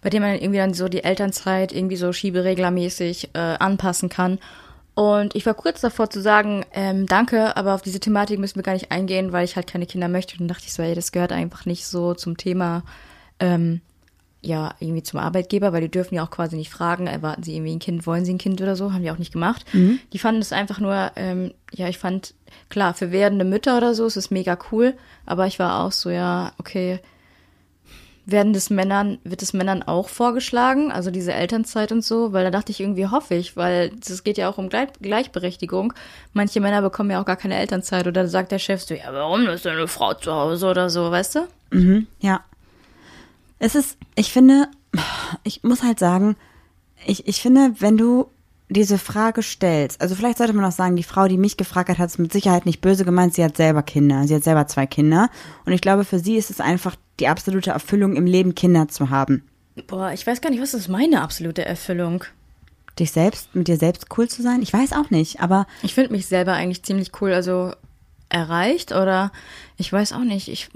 bei denen man irgendwie dann so die Elternzeit irgendwie so schiebereglermäßig äh, anpassen kann. Und ich war kurz davor zu sagen, ähm, danke, aber auf diese Thematik müssen wir gar nicht eingehen, weil ich halt keine Kinder möchte. Und dann dachte ich so, ey, das gehört einfach nicht so zum Thema, ähm, ja, irgendwie zum Arbeitgeber, weil die dürfen ja auch quasi nicht fragen, erwarten sie irgendwie ein Kind, wollen sie ein Kind oder so, haben die auch nicht gemacht. Die fanden es einfach nur, ähm, ja, ich fand, klar, für werdende Mütter oder so ist es mega cool, aber ich war auch so, ja, okay, werden das Männern, wird es Männern auch vorgeschlagen, also diese Elternzeit und so, weil da dachte ich irgendwie, hoffe ich, weil es geht ja auch um Gleich Gleichberechtigung. Manche Männer bekommen ja auch gar keine Elternzeit oder sagt der Chef so, ja, warum ist denn eine Frau zu Hause oder so, weißt du? Mhm, ja. Es ist, ich finde, ich muss halt sagen, ich, ich finde, wenn du diese Frage stellst, also vielleicht sollte man auch sagen, die Frau, die mich gefragt hat, hat es mit Sicherheit nicht böse gemeint, sie hat selber Kinder, sie hat selber zwei Kinder und ich glaube, für sie ist es einfach die absolute Erfüllung im Leben, Kinder zu haben. Boah, ich weiß gar nicht, was ist meine absolute Erfüllung? Dich selbst, mit dir selbst cool zu sein? Ich weiß auch nicht, aber Ich finde mich selber eigentlich ziemlich cool, also erreicht oder ich weiß auch nicht, ich,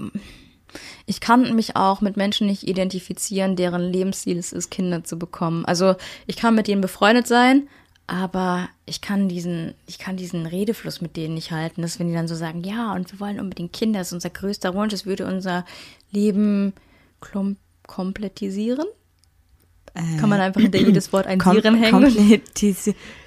ich kann mich auch mit Menschen nicht identifizieren, deren Lebensziel es ist, Kinder zu bekommen. Also ich kann mit denen befreundet sein, aber ich kann diesen, ich kann diesen Redefluss mit denen nicht halten, dass wenn die dann so sagen, ja, und wir wollen unbedingt Kinder, das ist unser größter Wunsch, es würde unser Leben komplettisieren. Kann man einfach hinter jedes Wort ein Sieren hängen?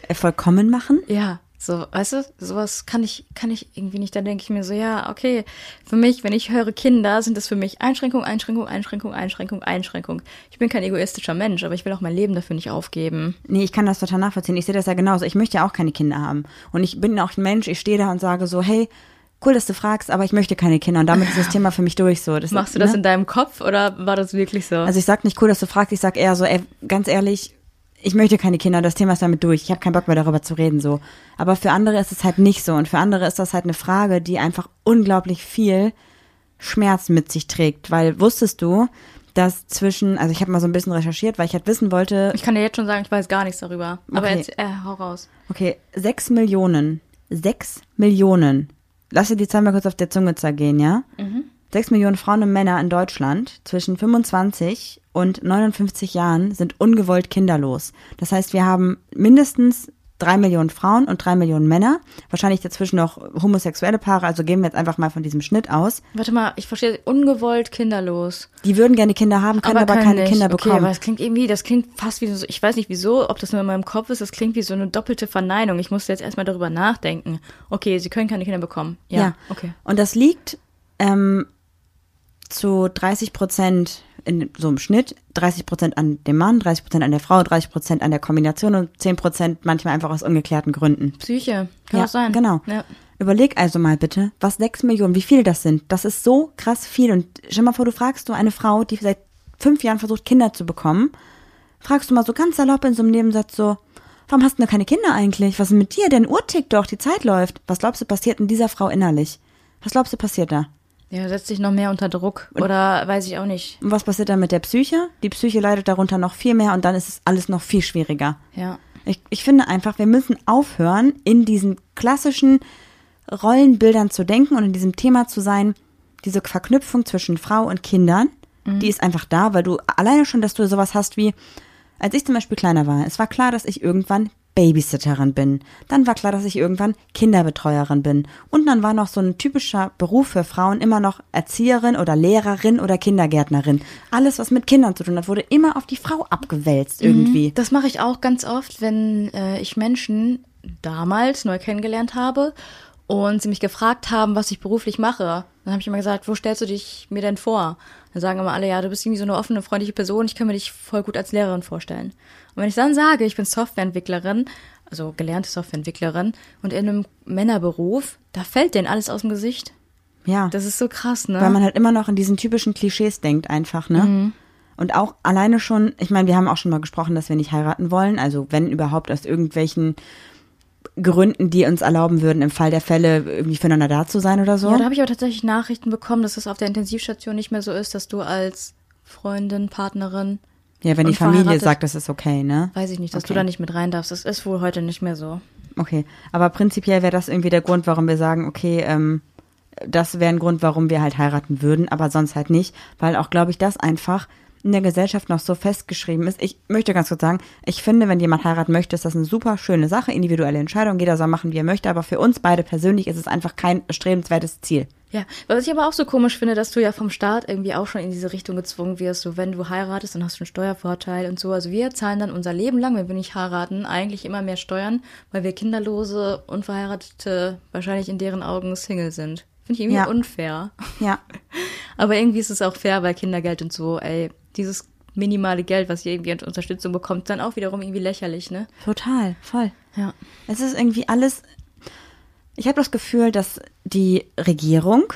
äh, vollkommen machen? Ja, so, weißt du, sowas kann ich, kann ich irgendwie nicht. Da denke ich mir so, ja, okay, für mich, wenn ich höre Kinder, sind das für mich Einschränkung, Einschränkung, Einschränkung, Einschränkung, Einschränkung. Ich bin kein egoistischer Mensch, aber ich will auch mein Leben dafür nicht aufgeben. Nee, ich kann das total nachvollziehen. Ich sehe das ja genauso. Ich möchte ja auch keine Kinder haben. Und ich bin auch ein Mensch, ich stehe da und sage so, hey, cool, dass du fragst, aber ich möchte keine Kinder. Und damit ist das Thema für mich durch so. Das, Machst du das ne? in deinem Kopf oder war das wirklich so? Also ich sag nicht cool, dass du fragst, ich sag eher so, ey, ganz ehrlich, ich möchte keine Kinder, das Thema ist damit durch. Ich habe keinen Bock mehr darüber zu reden so. Aber für andere ist es halt nicht so und für andere ist das halt eine Frage, die einfach unglaublich viel Schmerz mit sich trägt, weil wusstest du, dass zwischen, also ich habe mal so ein bisschen recherchiert, weil ich halt wissen wollte, ich kann dir jetzt schon sagen, ich weiß gar nichts darüber. Aber Okay. jetzt, äh, hau raus. okay, sechs Millionen, sechs Millionen, lass dir die Zahl mal kurz auf der Zunge zergehen, ja? Sechs Millionen Frauen und Männer in Deutschland zwischen 25 und 59 Jahren sind ungewollt kinderlos. Das heißt, wir haben mindestens drei Millionen Frauen und drei Millionen Männer. Wahrscheinlich dazwischen noch homosexuelle Paare, also gehen wir jetzt einfach mal von diesem Schnitt aus. Warte mal, ich verstehe, ungewollt kinderlos. Die würden gerne Kinder haben, können aber, können keine nicht. Kinder Okay, bekommen. aber es klingt irgendwie, das klingt fast wie so, ich weiß nicht wieso, ob das nur in meinem Kopf ist, das klingt wie so eine doppelte Verneinung. Ich musste jetzt erstmal darüber nachdenken. Okay, sie können keine Kinder bekommen. Ja, Ja. okay. Und das liegt ähm, zu 30 Prozent in so einem Schnitt, 30 Prozent an dem Mann, 30 Prozent an der Frau, 30 Prozent an der Kombination und 10 Prozent manchmal einfach aus ungeklärten Gründen. Psyche, kann ja, auch sein. Genau. Ja. Überleg also mal bitte, was 6 Millionen, wie viele das sind. Das ist so krass viel. Und stell mal vor, du fragst du eine Frau, die seit fünf Jahren versucht, Kinder zu bekommen, fragst du mal so ganz salopp in so einem Nebensatz so, warum hast du keine Kinder eigentlich? Was ist mit dir? Denn Uhr tickt doch, die Zeit läuft. Was glaubst du passiert in dieser Frau innerlich? Was glaubst du passiert da? Ja, setzt sich noch mehr unter Druck. Oder weiß ich auch nicht. Und was passiert dann mit der Psyche? Die Psyche leidet darunter noch viel mehr und dann ist es alles noch viel schwieriger. Ja. Ich, ich finde einfach, wir müssen aufhören, in diesen klassischen Rollenbildern zu denken und in diesem Thema zu sein, diese Verknüpfung zwischen Frau und Kindern, die ist einfach da, weil du alleine schon, dass du sowas hast wie, als ich zum Beispiel kleiner war, es war klar, dass ich irgendwann Babysitterin bin. Dann war klar, dass ich irgendwann Kinderbetreuerin bin. Und dann war noch so ein typischer Beruf für Frauen immer noch Erzieherin oder Lehrerin oder Kindergärtnerin. Alles, was mit Kindern zu tun hat, wurde immer auf die Frau abgewälzt irgendwie. Das mache ich auch ganz oft, wenn äh, ich Menschen damals neu kennengelernt habe und sie mich gefragt haben, was ich beruflich mache. Dann habe ich immer gesagt, wo stellst du dich mir denn vor? Dann sagen immer alle, ja, du bist irgendwie so eine offene, freundliche Person, ich kann mir dich voll gut als Lehrerin vorstellen. Und wenn ich dann sage, ich bin Softwareentwicklerin, also gelernte Softwareentwicklerin und in einem Männerberuf, da fällt denen alles aus dem Gesicht. Ja. Das ist so krass, ne? Weil man halt immer noch in diesen typischen Klischees denkt einfach, ne? Und auch alleine schon, ich meine, wir haben auch schon mal gesprochen, dass wir nicht heiraten wollen, also wenn überhaupt aus irgendwelchen Gründen, die uns erlauben würden, im Fall der Fälle irgendwie füreinander da zu sein oder so. Ja, da habe ich aber tatsächlich Nachrichten bekommen, dass es auf der Intensivstation nicht mehr so ist, dass du als Freundin, Partnerin, Ja, wenn die Familie sagt, das ist okay, ne? weiß ich nicht, dass Okay. du da nicht mit rein darfst. Das ist wohl heute nicht mehr so. Okay. Aber prinzipiell wäre das irgendwie der Grund, warum wir sagen, okay, ähm, das wäre ein Grund, warum wir halt heiraten würden, aber sonst halt nicht, weil auch, glaube ich, das einfach in der Gesellschaft noch so festgeschrieben ist. Ich möchte ganz kurz sagen, ich finde, wenn jemand heiraten möchte, ist das eine super schöne Sache, individuelle Entscheidung, jeder soll machen, wie er möchte, aber für uns beide persönlich ist es einfach kein strebenswertes Ziel. Ja, was ich aber auch so komisch finde, dass du ja vom Staat irgendwie auch schon in diese Richtung gezwungen wirst. So, wenn du heiratest, dann hast du einen Steuervorteil und so. Also wir zahlen dann unser Leben lang, wenn wir nicht heiraten, eigentlich immer mehr Steuern, weil wir kinderlose, unverheiratete, wahrscheinlich in deren Augen Single sind. Finde ich irgendwie Ja. unfair. Ja, Aber irgendwie ist es auch fair, weil Kindergeld und so, ey, dieses minimale Geld, was ihr irgendwie an Unterstützung bekommt, dann auch wiederum irgendwie lächerlich, ne? total, voll. Ja. Es ist irgendwie alles. Ich habe das Gefühl, dass die Regierung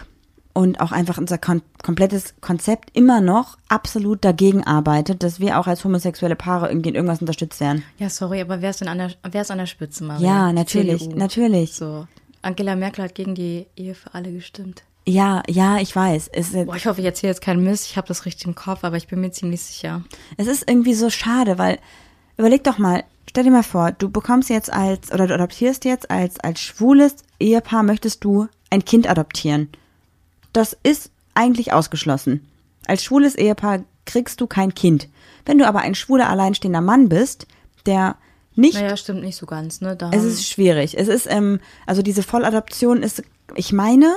und auch einfach unser kon komplettes Konzept immer noch absolut dagegen arbeitet, dass wir auch als homosexuelle Paare irgendwie in irgendwas unterstützt werden. Ja, sorry, aber wer ist denn an der, wer ist an der Spitze, Maria? Ja, natürlich, CDU. natürlich. So. Angela Merkel hat gegen die Ehe für alle gestimmt. Ja, ja, ich weiß. Es, Boah, ich hoffe, ich erzähle jetzt keinen Mist. Ich habe das richtig im Kopf, aber ich bin mir ziemlich sicher. es ist irgendwie so schade, weil überleg doch mal, stell dir mal vor, du bekommst jetzt als oder du adoptierst jetzt als als schwules Ehepaar möchtest du ein Kind adoptieren. Das ist eigentlich ausgeschlossen. Als schwules Ehepaar kriegst du kein Kind. Wenn du aber ein schwuler alleinstehender Mann bist, der nicht Naja, stimmt nicht so ganz, ne? Da Es ist schwierig. Es ist, ähm, also diese Volladoption ist, ich meine,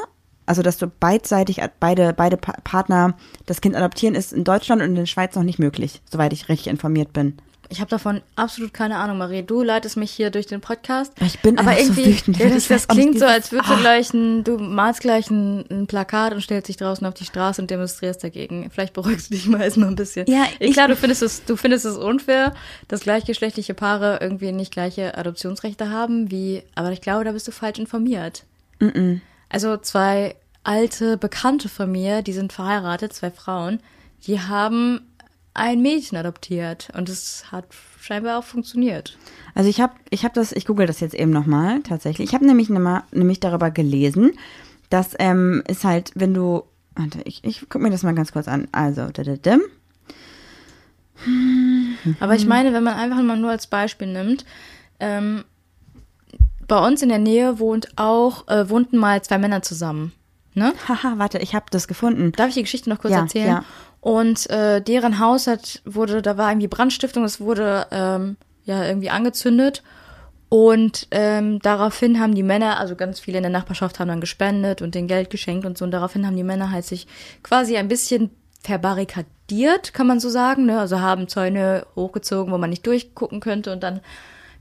also dass du beidseitig, beide, beide Pa- Partner das Kind adoptieren, ist in Deutschland und in der Schweiz noch nicht möglich, soweit ich richtig informiert bin. ich habe davon absolut keine Ahnung, Marie. Du leitest mich hier durch den Podcast. Ich bin aber einfach so irgendwie, wütend, ja, das, das klingt so, als würdest du Ah. gleich ein, du malst gleich ein, ein Plakat und stellst dich draußen auf die Straße und demonstrierst dagegen. Vielleicht beruhigst du dich mal erstmal ein bisschen. Ja, ich, klar, du findest es, du findest es unfair, dass gleichgeschlechtliche Paare irgendwie nicht gleiche Adoptionsrechte haben, wie, aber ich glaube, da bist du falsch informiert. Also zwei alte Bekannte von mir, die sind verheiratet, zwei Frauen, die haben ein Mädchen adoptiert und es hat scheinbar auch funktioniert. Also ich habe, ich habe das, ich google das jetzt eben nochmal tatsächlich. Ich habe nämlich, nämlich darüber gelesen, dass ähm, ist halt, wenn du, warte, ich, ich guck mir das mal ganz kurz an. Also, da-da-dim. Aber ich meine, wenn man einfach mal nur als Beispiel nimmt, ähm, bei uns in der Nähe wohnt auch, äh, wohnten mal zwei Männer zusammen. Ne? haha, warte, ich habe das gefunden. Darf ich die Geschichte noch kurz Ja, erzählen? ja. Und äh, deren Haus hat, wurde, da war irgendwie Brandstiftung, es wurde ähm, ja irgendwie angezündet. Und ähm, daraufhin haben die Männer, also ganz viele in der Nachbarschaft haben dann gespendet und den Geld geschenkt und so. Und daraufhin haben die Männer halt sich quasi ein bisschen verbarrikadiert, kann man so sagen. Ne? Also haben Zäune hochgezogen, wo man nicht durchgucken könnte. Und dann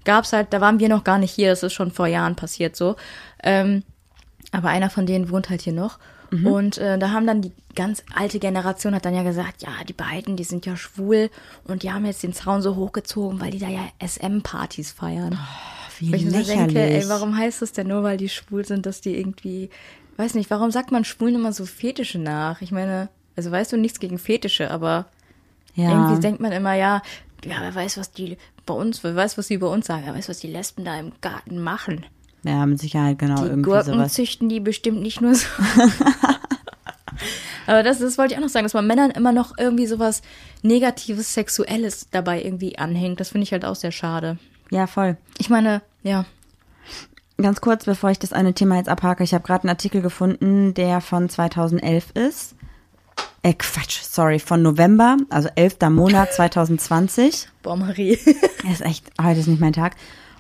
gab's halt, da waren wir noch gar nicht hier, das ist schon vor Jahren passiert so. Ähm, aber einer von denen wohnt halt hier noch. Mhm. Und äh, da haben dann die ganz alte Generation hat dann ja gesagt, ja, die beiden, die sind ja schwul und die haben jetzt den Zaun so hochgezogen, weil die da ja SM-Partys feiern. Wie Wo ich mir lächerlich. denke, ey, warum heißt das denn nur, weil die schwul sind, dass die irgendwie, weiß nicht, warum sagt man Schwulen immer so Fetische nach? Ich meine, also weißt du, nichts gegen Fetische, aber ja. irgendwie denkt man immer, ja, ja, wer weiß, was die bei uns, wer weiß, was die bei uns sagen, wer weiß, was die Lesben da im Garten machen. ja, mit Sicherheit, genau, Die irgendwie Gurken sowas. züchten die bestimmt nicht nur so. Aber das, das wollte ich auch noch sagen, dass man Männern immer noch irgendwie sowas Negatives, Sexuelles dabei irgendwie anhängt. Das finde ich halt auch sehr schade. Ja, voll. Ich meine, ja. Ganz kurz, bevor ich das eine Thema jetzt abhake, ich habe gerade einen Artikel gefunden, der von 2011 ist. Äh, Quatsch, sorry, von November, also 11. Monat 2020. Boah, Marie. ist echt, heute ist nicht mein Tag.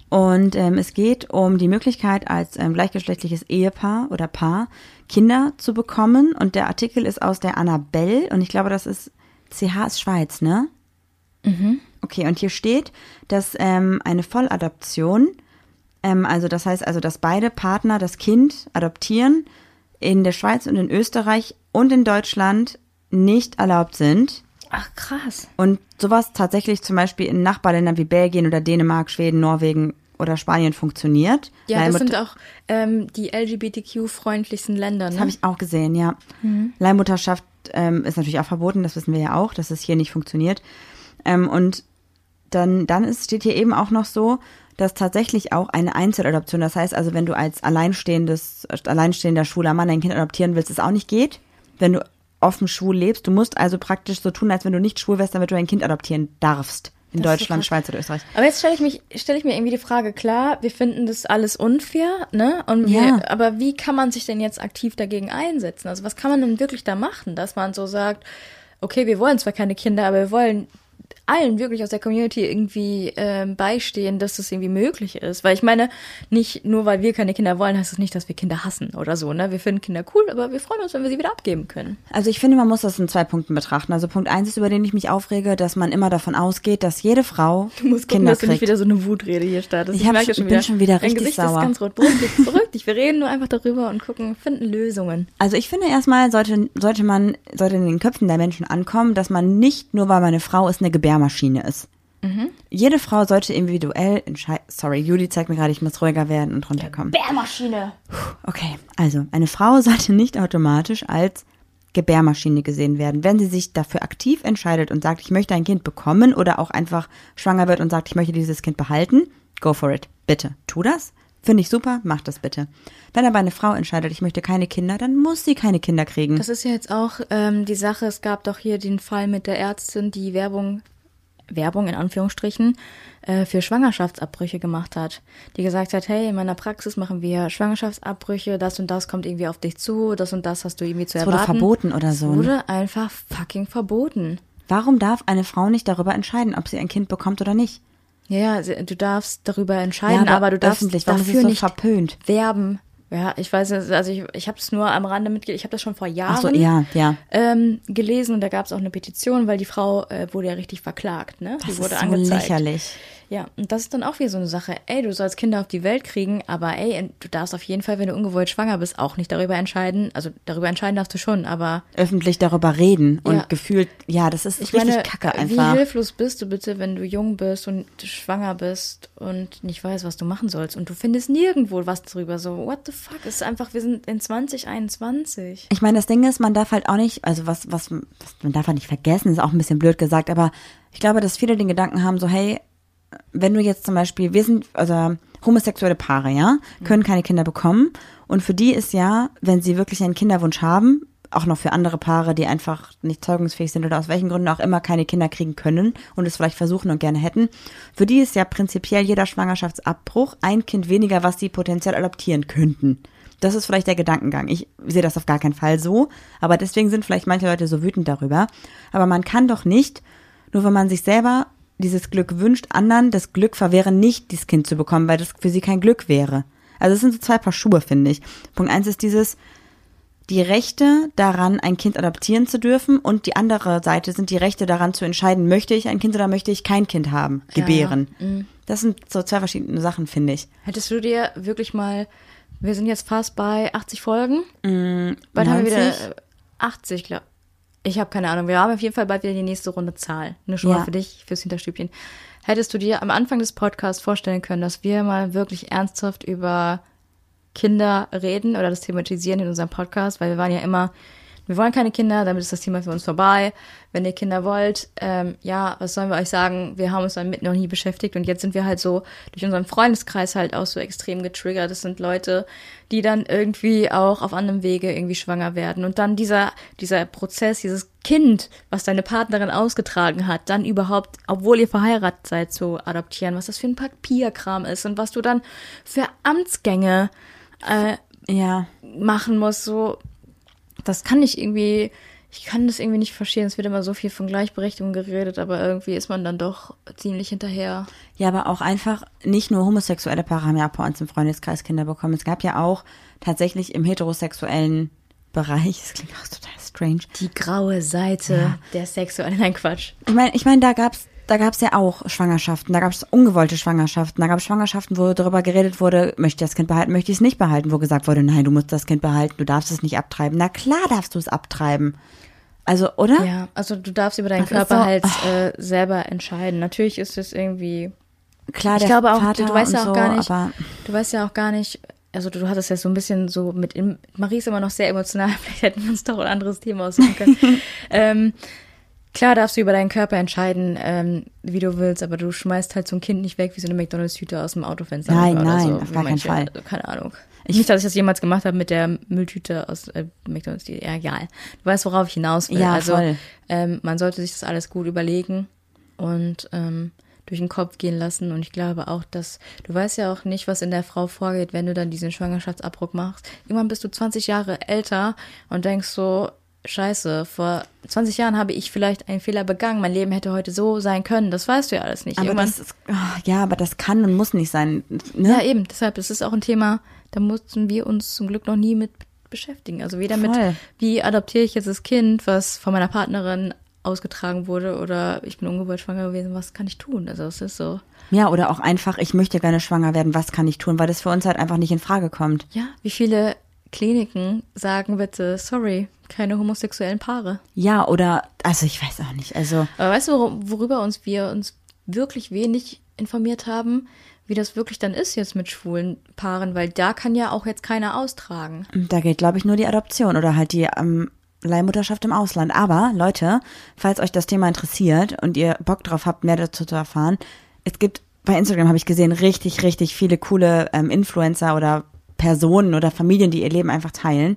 Und ähm, es geht um die Möglichkeit, als ähm, gleichgeschlechtliches Ehepaar oder Paar Kinder zu bekommen. Und der Artikel ist aus der Annabelle und ich glaube, das ist CH ist Schweiz, ne? Okay, und hier steht, dass ähm, eine Volladoption, ähm, also das heißt also, dass beide Partner das Kind adoptieren, in der Schweiz und in Österreich und in Deutschland nicht erlaubt sind. Ach, krass. Und sowas tatsächlich zum Beispiel in Nachbarländern wie Belgien oder Dänemark, Schweden, Norwegen oder Spanien funktioniert. Ja, das Leihmut- sind auch ähm, die LGBTQ-freundlichsten Länder, das ne? habe ich auch gesehen, ja. Leihmutterschaft ähm, ist natürlich auch verboten, das wissen wir ja auch, dass es hier nicht funktioniert. Ähm, und dann, dann ist, steht hier eben auch noch so, dass tatsächlich auch eine Einzeladoption, das heißt also, wenn du als alleinstehendes, alleinstehender schwuler Mann ein Kind adoptieren willst, es auch nicht geht. Wenn du offen schwul lebst, du musst also praktisch so tun, als wenn du nicht schwul wärst, damit du ein Kind adoptieren darfst. In Das Deutschland. Schweiz oder Österreich. Aber jetzt stelle ich mich, stelle ich mir irgendwie die Frage, klar, wir finden das alles unfair, ne? Und wir, Ja. aber wie kann man sich denn jetzt aktiv dagegen einsetzen? Also was kann man denn wirklich da machen, dass man so sagt, okay, wir wollen zwar keine Kinder, aber wir wollen allen wirklich aus der Community irgendwie ähm, beistehen, dass das irgendwie möglich ist. Weil ich meine, nicht nur weil wir keine Kinder wollen, heißt es das nicht, dass wir Kinder hassen oder so, ne? Wir finden Kinder cool, aber wir freuen uns, wenn wir sie wieder abgeben können. Also ich finde, man muss das in zwei Punkten betrachten. Also Punkt eins ist, über den ich mich aufrege, dass man immer davon ausgeht, dass jede Frau Du musst gucken, Kinder dass du nicht kriegt. wieder so eine Wutrede hier startest. Ich hab merke schon- bin schon wieder richtig Gesicht sauer. ist ganz rot. Beruhig dich. Wir reden nur einfach darüber und gucken, finden Lösungen. Also ich finde erstmal sollte, sollte man, sollte in den Köpfen der Menschen ankommen, dass man nicht nur, weil man eine Frau ist, eine Gebärmaschine ist. Jede Frau sollte individuell entscheiden. Sorry, Juli zeigt mir gerade, ich muss ruhiger werden und runterkommen. Bärmaschine. Okay, also eine Frau sollte nicht automatisch als Gebärmaschine gesehen werden. Wenn sie sich dafür aktiv entscheidet und sagt, ich möchte ein Kind bekommen oder auch einfach schwanger wird und sagt, ich möchte dieses Kind behalten, go for it. Bitte, tu das. Finde ich super, mach das bitte. Wenn aber eine Frau entscheidet, ich möchte keine Kinder, dann muss sie keine Kinder kriegen. Das ist ja jetzt auch ähm, die Sache, es gab doch hier den Fall mit der Ärztin, die Werbung, Werbung in Anführungsstrichen, äh, für Schwangerschaftsabbrüche gemacht hat. Die gesagt hat, hey, in meiner Praxis machen wir Schwangerschaftsabbrüche, das und das kommt irgendwie auf dich zu, das und das hast du irgendwie zu wurde erwarten. verboten oder so, Es ne? wurde einfach fucking verboten. Warum darf eine Frau nicht darüber entscheiden, ob sie ein Kind bekommt oder nicht? Ja, ja, du darfst darüber entscheiden, aber, du darfst öffentlich, dafür so nicht verpönt? werben. Ja, ich weiß nicht, also ich, ich habe es nur am Rande mitgekriegt, ich habe das schon vor Jahren so, ja, ja. ähm, gelesen und da gab es auch eine Petition, weil die Frau äh, wurde ja richtig verklagt, ne? Das die wurde ist so angezeigt. lächerlich. Ja, und das ist dann auch wieder so eine Sache. Ey, du sollst Kinder auf die Welt kriegen, aber ey, du darfst auf jeden Fall, wenn du ungewollt schwanger bist, auch nicht darüber entscheiden. Also darüber entscheiden darfst du schon, aber Öffentlich darüber reden und Ja. gefühlt, ja, das ist ich richtig meine, kacke wie einfach. hilflos bist du bitte, wenn du jung bist und schwanger bist und nicht weißt, was du machen sollst und du findest nirgendwo was drüber. So, what the fuck? Es ist einfach, wir sind in 2021. Ich meine, das Ding ist, man darf halt auch nicht, also was, was, was man darf halt nicht vergessen, ist auch ein bisschen blöd gesagt, aber ich glaube, dass viele den Gedanken haben, so, hey, wenn du jetzt zum Beispiel, wir sind, also homosexuelle Paare, ja, können keine Kinder bekommen. Und für die ist ja, wenn sie wirklich einen Kinderwunsch haben, auch noch für andere Paare, die einfach nicht zeugungsfähig sind oder aus welchen Gründen auch immer keine Kinder kriegen können und es vielleicht versuchen und gerne hätten, für die ist ja prinzipiell jeder Schwangerschaftsabbruch ein Kind weniger, was sie potenziell adoptieren könnten. Das ist vielleicht der Gedankengang. Ich sehe das auf gar keinen Fall so, aber deswegen sind vielleicht manche Leute so wütend darüber. Aber man kann doch nicht, nur wenn man sich selber dieses Glück wünscht, anderen das Glück verwehren, nicht dieses Kind zu bekommen, weil das für sie kein Glück wäre. Also es sind so zwei Paar Schuhe, finde ich. Punkt eins ist dieses, die Rechte daran, ein Kind adoptieren zu dürfen und die andere Seite sind die Rechte daran zu entscheiden, möchte ich ein Kind oder möchte ich kein Kind haben, gebären. Ja, mhm. Das sind so zwei verschiedene Sachen, finde ich. Hättest du dir wirklich mal, wir sind jetzt fast bei 80 Folgen. bald haben wir 90? wieder äh, 80, glaube ich. Habe keine Ahnung. Wir haben auf jeden Fall bald wieder die nächste Runde Zahl. Nur schon mal Ja. für dich, fürs Hinterstübchen. Hättest du dir am Anfang des Podcasts vorstellen können, dass wir mal wirklich ernsthaft über Kinder reden oder das thematisieren in unserem Podcast? Weil wir waren ja immer, wir wollen keine Kinder, damit ist das Thema für uns vorbei. Wenn ihr Kinder wollt, ähm, ja, was sollen wir euch sagen? Wir haben uns damit noch nie beschäftigt und jetzt sind wir halt so durch unseren Freundeskreis halt auch so extrem getriggert. Das sind Leute, die dann irgendwie auch auf anderem Wege irgendwie schwanger werden und dann dieser dieser Prozess, dieses Kind, was deine Partnerin ausgetragen hat, dann überhaupt, obwohl ihr verheiratet seid, zu adoptieren, was das für ein Papierkram ist und was du dann für Amtsgänge äh, Ja. machen muss, so, das kann ich irgendwie, ich kann das irgendwie nicht verstehen. Es wird immer so viel von Gleichberechtigung geredet, aber irgendwie ist man dann doch ziemlich hinterher. Ja, aber auch einfach, nicht nur homosexuelle Paare haben ja auch bei uns im Freundeskreis Kinder bekommen. Es gab ja auch tatsächlich im heterosexuellen Bereich, das klingt auch total strange. Die graue Seite der Sexualität. Nein, Quatsch. Ich meine, ich meine, da gab's da gab's ja auch Schwangerschaften, da gab's ungewollte Schwangerschaften, da gab's Schwangerschaften, wo darüber geredet wurde, möchte ich das Kind behalten, möchte ich es nicht behalten, wo gesagt wurde, nein, du musst das Kind behalten, du darfst es nicht abtreiben. Na klar darfst du es abtreiben. Also, oder? Ja, also du darfst über deinen Das Körper so- halt äh, selber entscheiden. Natürlich ist es irgendwie Klar, ich der glaube auch, Vater du weißt ja auch so, gar nicht, du weißt ja auch gar nicht, also du, du hattest ja so ein bisschen so mit, Marie ist immer noch sehr emotional, vielleicht hätten wir uns doch ein anderes Thema aussuchen können. ähm, klar darfst du über deinen Körper entscheiden, ähm, wie du willst, aber du schmeißt halt so ein Kind nicht weg wie so eine McDonalds-Tüte aus dem Autofenster. Nein, nein, so, auf gar keinen Fall. also, keine Ahnung. nicht, dass ich das jemals gemacht habe mit der Mülltüte aus äh, McDonalds. Die, ja, egal. Du weißt, worauf ich hinaus will. Ja, also voll. ähm, man sollte sich das alles gut überlegen und ähm, durch den Kopf gehen lassen. Und ich glaube auch, dass du weißt ja auch nicht, was in der Frau vorgeht, wenn du dann diesen Schwangerschaftsabbruch machst. Irgendwann bist du 20 Jahre älter und denkst so, Scheiße, vor 20 Jahren habe ich vielleicht einen Fehler begangen. Mein Leben hätte heute so sein können. Das weißt du ja alles nicht. aber Irgendwann, das ist, ah, ja, aber das kann und muss nicht sein. Ne? ja, eben. Deshalb, das ist auch ein Thema, da mussten wir uns zum Glück noch nie mit beschäftigen. Also weder mit, Voll. wie adoptiere ich jetzt das Kind, was von meiner Partnerin ausgetragen wurde oder ich bin ungewollt schwanger gewesen, was kann ich tun? Also es ist so, Ja, oder auch einfach, ich möchte gerne schwanger werden, was kann ich tun, weil das für uns halt einfach nicht in Frage kommt. ja, wie viele Kliniken sagen bitte, sorry, keine homosexuellen Paare. Ja, oder, also ich weiß auch nicht, also Aber weißt du, wor- worüber uns wir uns wirklich wenig informiert haben, wie das wirklich dann ist jetzt mit schwulen Paaren, weil da kann ja auch jetzt keiner austragen. da geht, glaube ich, nur die Adoption oder halt die ähm, Leihmutterschaft im Ausland. Aber, Leute, falls euch das Thema interessiert und ihr Bock drauf habt, mehr dazu zu erfahren, es gibt, bei Instagram habe ich gesehen, richtig, richtig viele coole ähm, Influencer oder Personen oder Familien, die ihr Leben einfach teilen.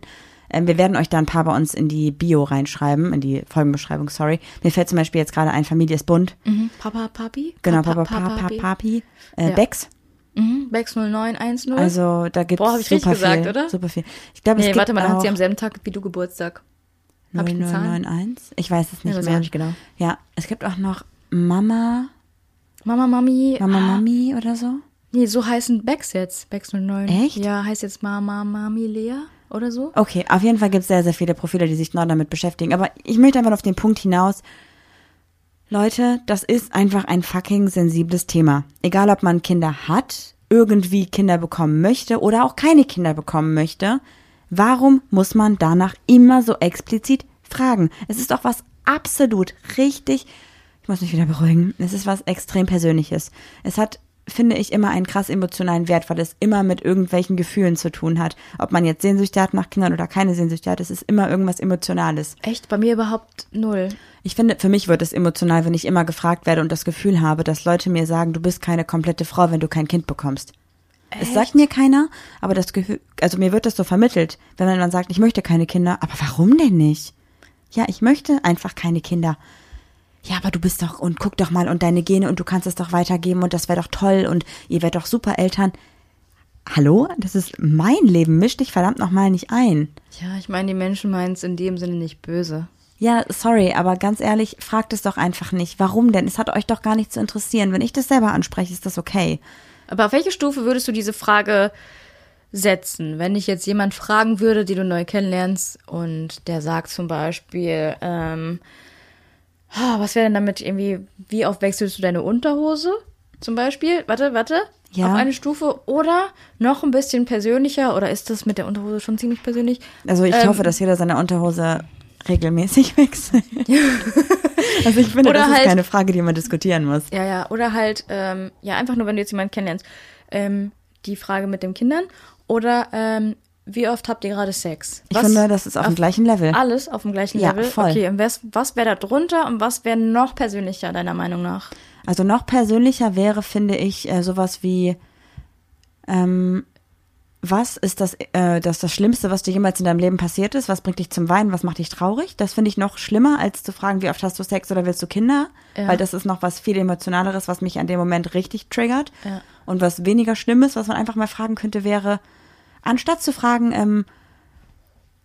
Ähm, wir werden euch da ein paar bei uns in die Bio reinschreiben, in die Folgenbeschreibung, sorry. Mir fällt zum Beispiel jetzt gerade ein, Familie ist bunt. Papa, Papi? Genau, Papa, Papa, Papa, Papi? Papi. Äh, Ja. Bex. Mhm, Bex 0910. Also da gibt es ich super gesagt, viel, oder? Super viel. Ich glaube, es nee, warte mal, dann hat sie am selben Tag wie du Geburtstag. Hab ich eine Zahl? 0091. Ich weiß es nicht ich mehr. nicht genau. Ja, es gibt auch noch Mama, Mama, Mami. Mama, ah, Mami oder so. Nee, so heißen Bex jetzt. Bex 09. Echt? Ja, heißt jetzt Mama, Mami, Lea oder so. Okay, auf jeden Fall gibt es sehr, sehr viele Profile, die sich genau damit beschäftigen. Aber ich möchte einfach auf den Punkt hinaus. Leute, das ist einfach ein fucking sensibles Thema. Egal, ob man Kinder hat, irgendwie Kinder bekommen möchte oder auch keine Kinder bekommen möchte. Warum muss man danach immer so explizit fragen? Es ist doch was absolut richtig. Ich muss mich wieder beruhigen. Es ist was extrem Persönliches. Es hat, finde ich, immer einen krass emotionalen Wert, weil es immer mit irgendwelchen Gefühlen zu tun hat. Ob man jetzt Sehnsüchte hat nach Kindern oder keine Sehnsüchte hat, es ist immer irgendwas Emotionales. Echt? Bei mir überhaupt null. Ich finde, für mich wird es emotional, wenn ich immer gefragt werde und das Gefühl habe, dass Leute mir sagen, du bist keine komplette Frau, wenn du kein Kind bekommst. Es sagt mir keiner, aber das Gefühl, also mir wird das so vermittelt, wenn man dann sagt, ich möchte keine Kinder, aber warum denn nicht? Ja, ich möchte einfach keine Kinder. Ja, aber du bist doch und guck doch mal und deine Gene und du kannst es doch weitergeben und das wäre doch toll und ihr werdet doch super Eltern. Hallo, das ist mein Leben, misch dich verdammt nochmal nicht ein. Ja, ich meine, die Menschen meinen es in dem Sinne nicht böse. Ja, sorry, aber ganz ehrlich, fragt es doch einfach nicht. Warum denn? Es hat euch doch gar nicht zu interessieren. Wenn ich das selber anspreche, ist das okay. Aber auf welche Stufe würdest du diese Frage setzen? Wenn ich jetzt jemand fragen würde, die du neu kennenlernst und der sagt zum Beispiel, ähm, was wäre denn damit irgendwie, wie oft wechselst du deine Unterhose? Zum Beispiel, warte, warte, Ja. auf eine Stufe oder noch ein bisschen persönlicher oder ist das mit der Unterhose schon ziemlich persönlich? Also ich Ähm, hoffe, dass jeder seine Unterhose regelmäßig wechselt. also ich finde, Oder das ist halt- keine Frage, die man diskutieren muss. Ja, ja, oder halt, ähm, ja, einfach nur, wenn du jetzt jemanden kennenlernst, ähm, die Frage mit den Kindern oder ähm, wie oft habt ihr gerade Sex? Ich finde, das ist auf dem gleichen Level. Alles auf dem gleichen Ja, Level? voll. Okay, und was, was wäre da drunter und was wäre noch persönlicher, deiner Meinung nach? Also noch persönlicher wäre, finde ich, äh, sowas wie, ähm, was ist das, äh, das, das Schlimmste, was dir jemals in deinem Leben passiert ist? Was bringt dich zum Weinen? Was macht dich traurig? Das finde ich noch schlimmer, als zu fragen, wie oft hast du Sex oder willst du Kinder? Ja. Weil das ist noch was viel emotionaleres, was mich an dem Moment richtig triggert. Ja. Und was weniger Schlimmes, was man einfach mal fragen könnte, wäre, anstatt zu fragen, ähm,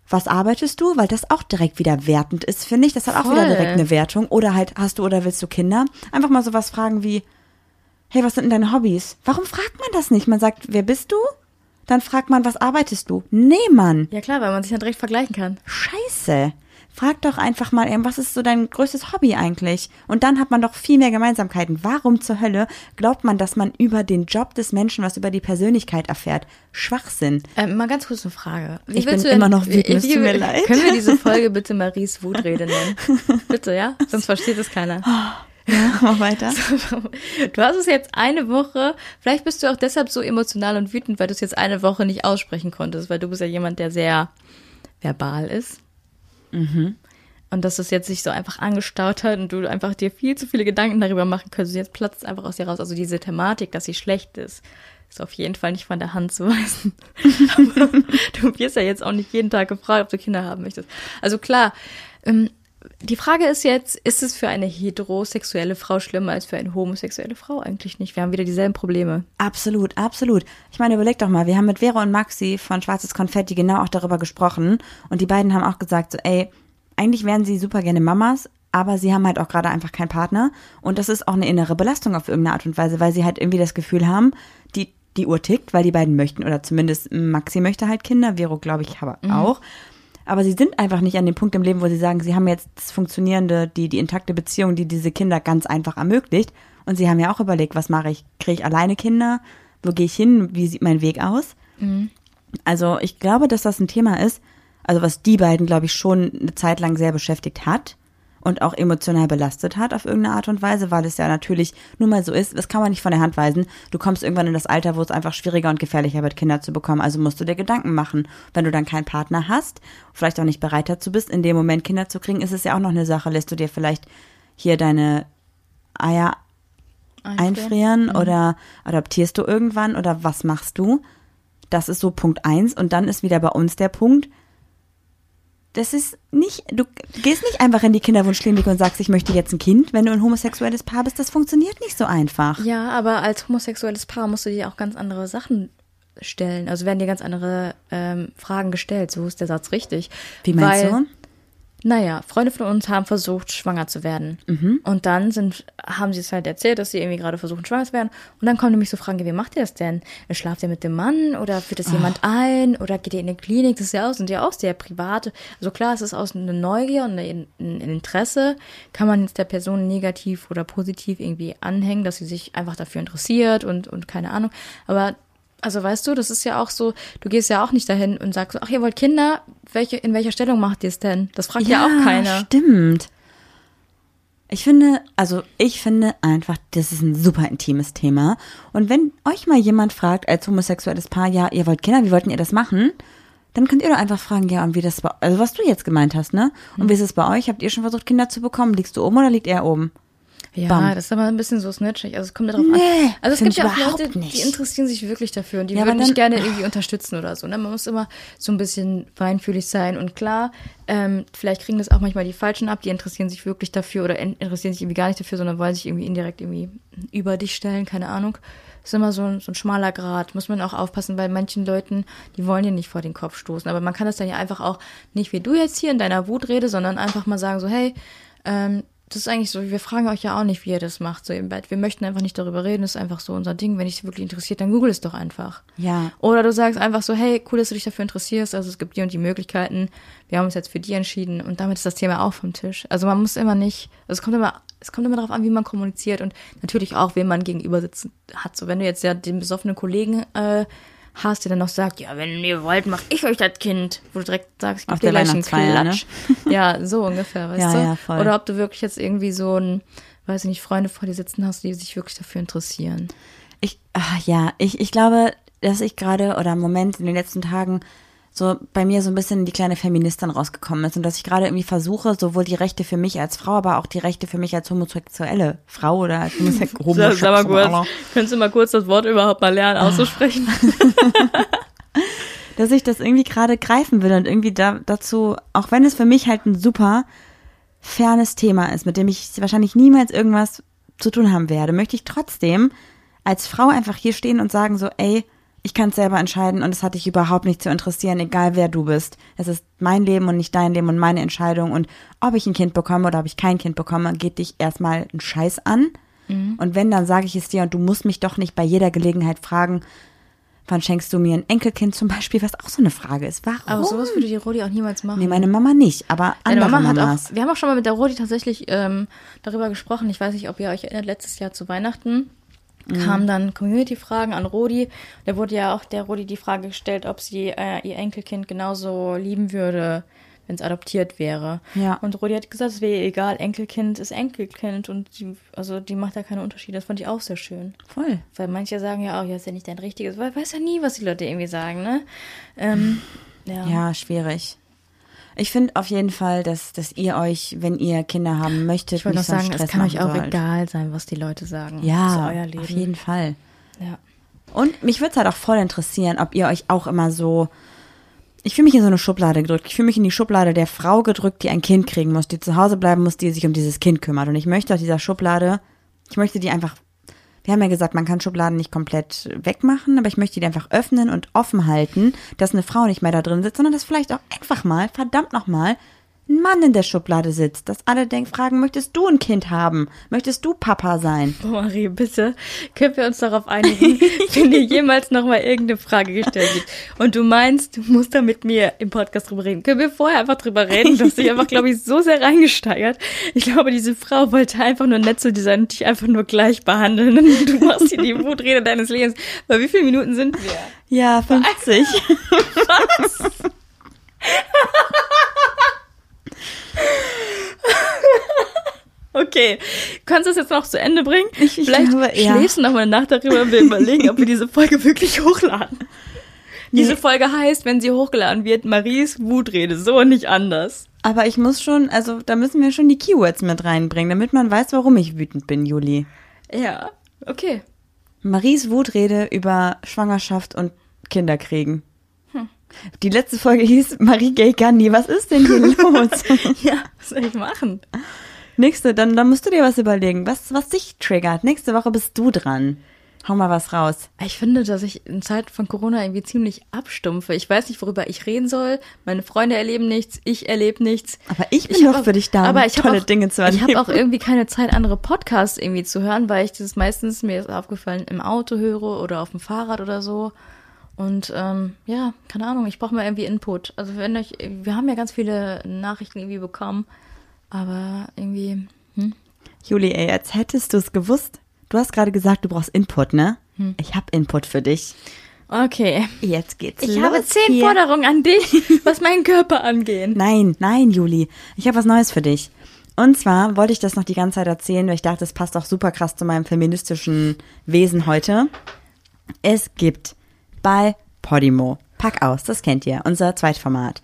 was arbeitest du? Weil das auch direkt wieder wertend ist, finde ich. Das hat auch wieder Voll. direkt eine Wertung. Oder halt, hast du oder willst du Kinder? Einfach mal sowas fragen wie, hey, was sind denn deine Hobbys? Warum fragt man das nicht? Man sagt, wer bist du? Dann fragt man, was arbeitest du? Nee, Mann. Ja klar, weil man sich dann direkt vergleichen kann. Scheiße. Frag doch einfach mal, was ist so dein größtes Hobby eigentlich? Und dann hat man doch viel mehr Gemeinsamkeiten. Warum zur Hölle glaubt man, dass man über den Job des Menschen was über die Persönlichkeit erfährt? Schwachsinn. Ähm, mal ganz kurz eine Frage. Wie Ich bin du immer noch wütend, es wie- tut mir leid. Können wir diese Folge bitte Maries Wutrede nennen? bitte, ja? Sonst versteht es keiner. Ja, mach weiter. Du hast es jetzt eine Woche, vielleicht bist du auch deshalb so emotional und wütend, weil du es jetzt eine Woche nicht aussprechen konntest, weil du bist ja jemand, der sehr verbal ist. Und dass das jetzt sich so einfach angestaut hat und du einfach dir viel zu viele Gedanken darüber machen könntest. Jetzt platzt es einfach aus dir raus. Also diese Thematik, dass sie schlecht ist, ist auf jeden Fall nicht von der Hand zu weisen. Du wirst ja jetzt auch nicht jeden Tag gefragt, ob du Kinder haben möchtest. Also klar, ähm, die Frage ist jetzt, ist es für eine heterosexuelle Frau schlimmer als für eine homosexuelle Frau? Eigentlich nicht. Wir haben wieder dieselben Probleme. Absolut, absolut. Ich meine, überleg doch mal, wir haben mit Vera und Maxi von Schwarzes Konfetti genau auch darüber gesprochen und die beiden haben auch gesagt, so, ey, eigentlich wären sie super gerne Mamas, aber sie haben halt auch gerade einfach keinen Partner und das ist auch eine innere Belastung auf irgendeine Art und Weise, weil sie halt irgendwie das Gefühl haben, die, die Uhr tickt, weil die beiden möchten oder zumindest Maxi möchte halt Kinder, Vero glaube ich aber auch. Aber sie sind einfach nicht an dem Punkt im Leben, wo sie sagen, sie haben jetzt das funktionierende, die, die intakte Beziehung, die diese Kinder ganz einfach ermöglicht. Und sie haben ja auch überlegt, was mache ich? Kriege ich alleine Kinder? Wo gehe ich hin? Wie sieht mein Weg aus? Also ich glaube, dass das ein Thema ist, also was die beiden, glaube ich, schon eine Zeit lang sehr beschäftigt hat und auch emotional belastet hat auf irgendeine Art und Weise, weil es ja natürlich nun mal so ist, das kann man nicht von der Hand weisen. Du kommst irgendwann in das Alter, wo es einfach schwieriger und gefährlicher wird, Kinder zu bekommen. Also musst du dir Gedanken machen. Wenn du dann keinen Partner hast, vielleicht auch nicht bereit dazu bist, in dem Moment Kinder zu kriegen, ist es ja auch noch eine Sache. Lässt du dir vielleicht hier deine Eier einfrieren oder adoptierst du irgendwann oder was machst du? Das ist so Punkt eins und dann ist wieder bei uns der Punkt, das ist nicht, du gehst nicht einfach in die Kinderwunschklinik und sagst, ich möchte jetzt ein Kind, wenn du ein homosexuelles Paar bist. Das funktioniert nicht so einfach. Ja, aber als homosexuelles Paar musst du dir auch ganz andere Sachen stellen. Also werden dir ganz andere ähm, Fragen gestellt. So ist der Satz richtig. Wie meinst Weil, du? Naja, Freunde von uns haben versucht, schwanger zu werden. Mhm. Und dann sind, haben sie es halt erzählt, dass sie irgendwie gerade versuchen, schwanger zu werden. Und dann kommen nämlich so Fragen, wie macht ihr das denn? Schlaft ihr mit dem Mann oder führt das jemand ein? Oder geht ihr in eine Klinik? Das ist ja auch, sind ja auch sehr private. Also klar, es ist aus einer Neugier und ein Interesse. Kann man jetzt der Person negativ oder positiv irgendwie anhängen, dass sie sich einfach dafür interessiert und, und keine Ahnung. Aber also weißt du, das ist ja auch so, du gehst ja auch nicht dahin und sagst ach, ihr wollt Kinder, welche, in welcher Stellung macht ihr es denn? Das fragt ja, auch keiner. Stimmt. Ich finde, also ich finde einfach, das ist ein super intimes Thema. Und wenn euch mal jemand fragt, als homosexuelles Paar, ja, ihr wollt Kinder, wie wollten ihr das machen? Dann könnt ihr doch einfach fragen, ja, und wie das bei, also was du jetzt gemeint hast, ne? Mhm. Und wie ist es bei euch? Habt ihr schon versucht, Kinder zu bekommen? Liegst du oben oder liegt er oben? Ja, Bam. das ist aber ein bisschen so snitchig. Also es kommt darauf Nee, an. Also es gibt ja auch Leute, nicht. die interessieren sich wirklich dafür und die Ja, würden dich dann- gerne irgendwie unterstützen oder so. Ne? Man muss immer so ein bisschen feinfühlig sein und klar, ähm, vielleicht kriegen das auch manchmal die Falschen ab, die interessieren sich wirklich dafür oder in- interessieren sich irgendwie gar nicht dafür, sondern wollen sich irgendwie indirekt irgendwie über dich stellen, keine Ahnung. ist immer so ein, so ein schmaler Grad. Muss man auch aufpassen, weil manchen Leuten, die wollen dir nicht vor den Kopf stoßen. Aber man kann das dann ja einfach auch nicht wie du jetzt hier in deiner Wutrede, sondern einfach mal sagen so, hey, ähm, das ist eigentlich so, wir fragen euch ja auch nicht, wie ihr das macht, so im Bett. Wir möchten einfach nicht darüber reden, das ist einfach so unser Ding. Wenn dich wirklich interessiert, dann google es doch einfach. Ja. Oder du sagst einfach so, hey, cool, dass du dich dafür interessierst, also es gibt die und die Möglichkeiten, wir haben uns jetzt für die entschieden und damit ist das Thema auch vom Tisch. Also man muss immer nicht, also es kommt immer, es kommt immer darauf an, wie man kommuniziert und natürlich auch, wen man gegenüber sitzen hat. So wenn du jetzt ja den besoffenen Kollegen äh, hast, der dann noch sagt, ja, wenn ihr wollt, mach ich euch das Kind, wo du direkt sagst, ich dir gleich einen Weihnachtsfeier, ne? Klatsch. Ja, so ungefähr, weißt Ja, du? ja, voll. Oder ob du wirklich jetzt irgendwie so ein, weiß ich nicht, Freunde vor dir sitzen hast, die sich wirklich dafür interessieren. Ich, ach ja, ich, ich glaube, dass ich gerade oder im Moment in den letzten Tagen so bei mir so ein bisschen die kleine Feministin rausgekommen ist und dass ich gerade irgendwie versuche, sowohl die Rechte für mich als Frau, aber auch die Rechte für mich als homosexuelle Frau oder als homosexuelle könntest du mal kurz das Wort überhaupt mal lernen auszusprechen? dass ich das irgendwie gerade greifen will und irgendwie da, dazu, auch wenn es für mich halt ein super fernes Thema ist, mit dem ich wahrscheinlich niemals irgendwas zu tun haben werde, möchte ich trotzdem als Frau einfach hier stehen und sagen so, ey, ich kann es selber entscheiden und es hat dich überhaupt nicht zu interessieren, egal wer du bist. Es ist mein Leben und nicht dein Leben und meine Entscheidung und ob ich ein Kind bekomme oder ob ich kein Kind bekomme, geht dich erstmal ein Scheiß an. Und wenn, dann sage ich es dir und du musst mich doch nicht bei jeder Gelegenheit fragen, wann schenkst du mir ein Enkelkind zum Beispiel, was auch so eine Frage ist. Warum? Aber sowas würde die Rodi auch niemals machen. Nee, meine Mama nicht, aber andere Mama hat Mamas. auch, wir haben auch schon mal mit der Rodi tatsächlich ähm, darüber gesprochen. Ich weiß nicht, ob ihr euch erinnert, letztes Jahr zu Weihnachten kamen dann Community-Fragen an Rodi. Da wurde ja auch der Rodi die Frage gestellt, ob sie äh, ihr Enkelkind genauso lieben würde, wenn es adoptiert wäre. Ja. Und Rodi hat gesagt, es wäre egal, Enkelkind ist Enkelkind und die, also die macht da keine Unterschiede. Das fand ich auch sehr schön. Voll. Weil manche sagen ja auch, ja, ist ja nicht dein richtiges, weil weiß ja nie, was die Leute irgendwie sagen, ne? Ähm, ja. Ja, schwierig. Ich finde auf jeden Fall, dass, dass ihr euch, wenn ihr Kinder haben möchtet, Ich wollte noch sagen, es Stress kann euch auch sollt. egal sein, was die Leute sagen. Ja, auf jeden Fall. Ja. Und mich würde es halt auch voll interessieren, ob ihr euch auch immer so. Ich fühle mich in so eine Schublade gedrückt. Ich fühle mich in die Schublade der Frau gedrückt, die ein Kind kriegen muss, die zu Hause bleiben muss, die sich um dieses Kind kümmert. Und ich möchte aus dieser Schublade, ich möchte die einfach. Wir haben ja gesagt, man kann Schubladen nicht komplett wegmachen, aber ich möchte die einfach öffnen und offen halten, dass eine Frau nicht mehr da drin sitzt, sondern dass vielleicht auch einfach mal, verdammt nochmal, ein Mann in der Schublade sitzt, dass alle denken, fragen, möchtest du ein Kind haben? Möchtest du Papa sein? Oh, Marie, bitte, können wir uns darauf einigen, wenn dir jemals nochmal irgendeine Frage gestellt wird und du meinst, du musst da mit mir im Podcast drüber reden. Können wir vorher einfach drüber reden? Du hast dich einfach, glaube ich, so sehr reingesteigert. Ich glaube, diese Frau wollte einfach nur nett zu dir sein und dich einfach nur gleich behandeln. Und du machst hier die Wutrede deines Lebens. Bei wie viele Minuten sind wir? Ja, 50. Okay, kannst du das jetzt noch zu Ende bringen? Ich- ich Vielleicht glaube, ja. schläfst du noch mal eine Nacht darüber und wir überlegen, ob wir diese Folge wirklich hochladen. Diese Folge heißt, wenn sie hochgeladen wird, Maries Wutrede, so und nicht anders. Aber ich muss schon, also da müssen wir schon die Keywords mit reinbringen, damit man weiß, warum ich wütend bin, Juli. Ja, okay. Maries Wutrede über Schwangerschaft und Kinderkriegen. Die letzte Folge hieß Marie Gay Gandhi. Was ist denn hier los? Ja, was soll ich machen? Nächste, dann, dann musst du dir was überlegen, was, was dich triggert. Nächste Woche bist du dran. Hau mal was raus. Ich finde, dass ich in Zeiten von Corona irgendwie ziemlich abstumpfe. Ich weiß nicht, worüber ich reden soll. Meine Freunde erleben nichts, ich erlebe nichts. Aber ich bin Ich doch auch- für dich da, um aber ich tolle auch, Dinge zu Ich erleben. habe auch irgendwie keine Zeit, andere Podcasts irgendwie zu hören, weil ich das meistens, mir ist aufgefallen, im Auto höre oder auf dem Fahrrad oder so. Und ähm, ja, keine Ahnung, ich brauche mal irgendwie Input. Also wenn euch, wir haben ja ganz viele Nachrichten irgendwie bekommen, aber irgendwie, hm? Juli, ey, als hättest du es gewusst. Du hast gerade gesagt, du brauchst Input, ne? Hm. Ich hab Input für dich. Okay. Jetzt geht's Ich los habe zehn hier. Forderungen an dich, was meinen Körper angehen. Nein, nein, Juli. Ich habe was Neues für dich. Und zwar wollte ich das noch die ganze Zeit erzählen, weil ich dachte, es passt auch super krass zu meinem feministischen Wesen heute. Es gibt bei Podimo. Pack aus, das kennt ihr, unser Zweitformat.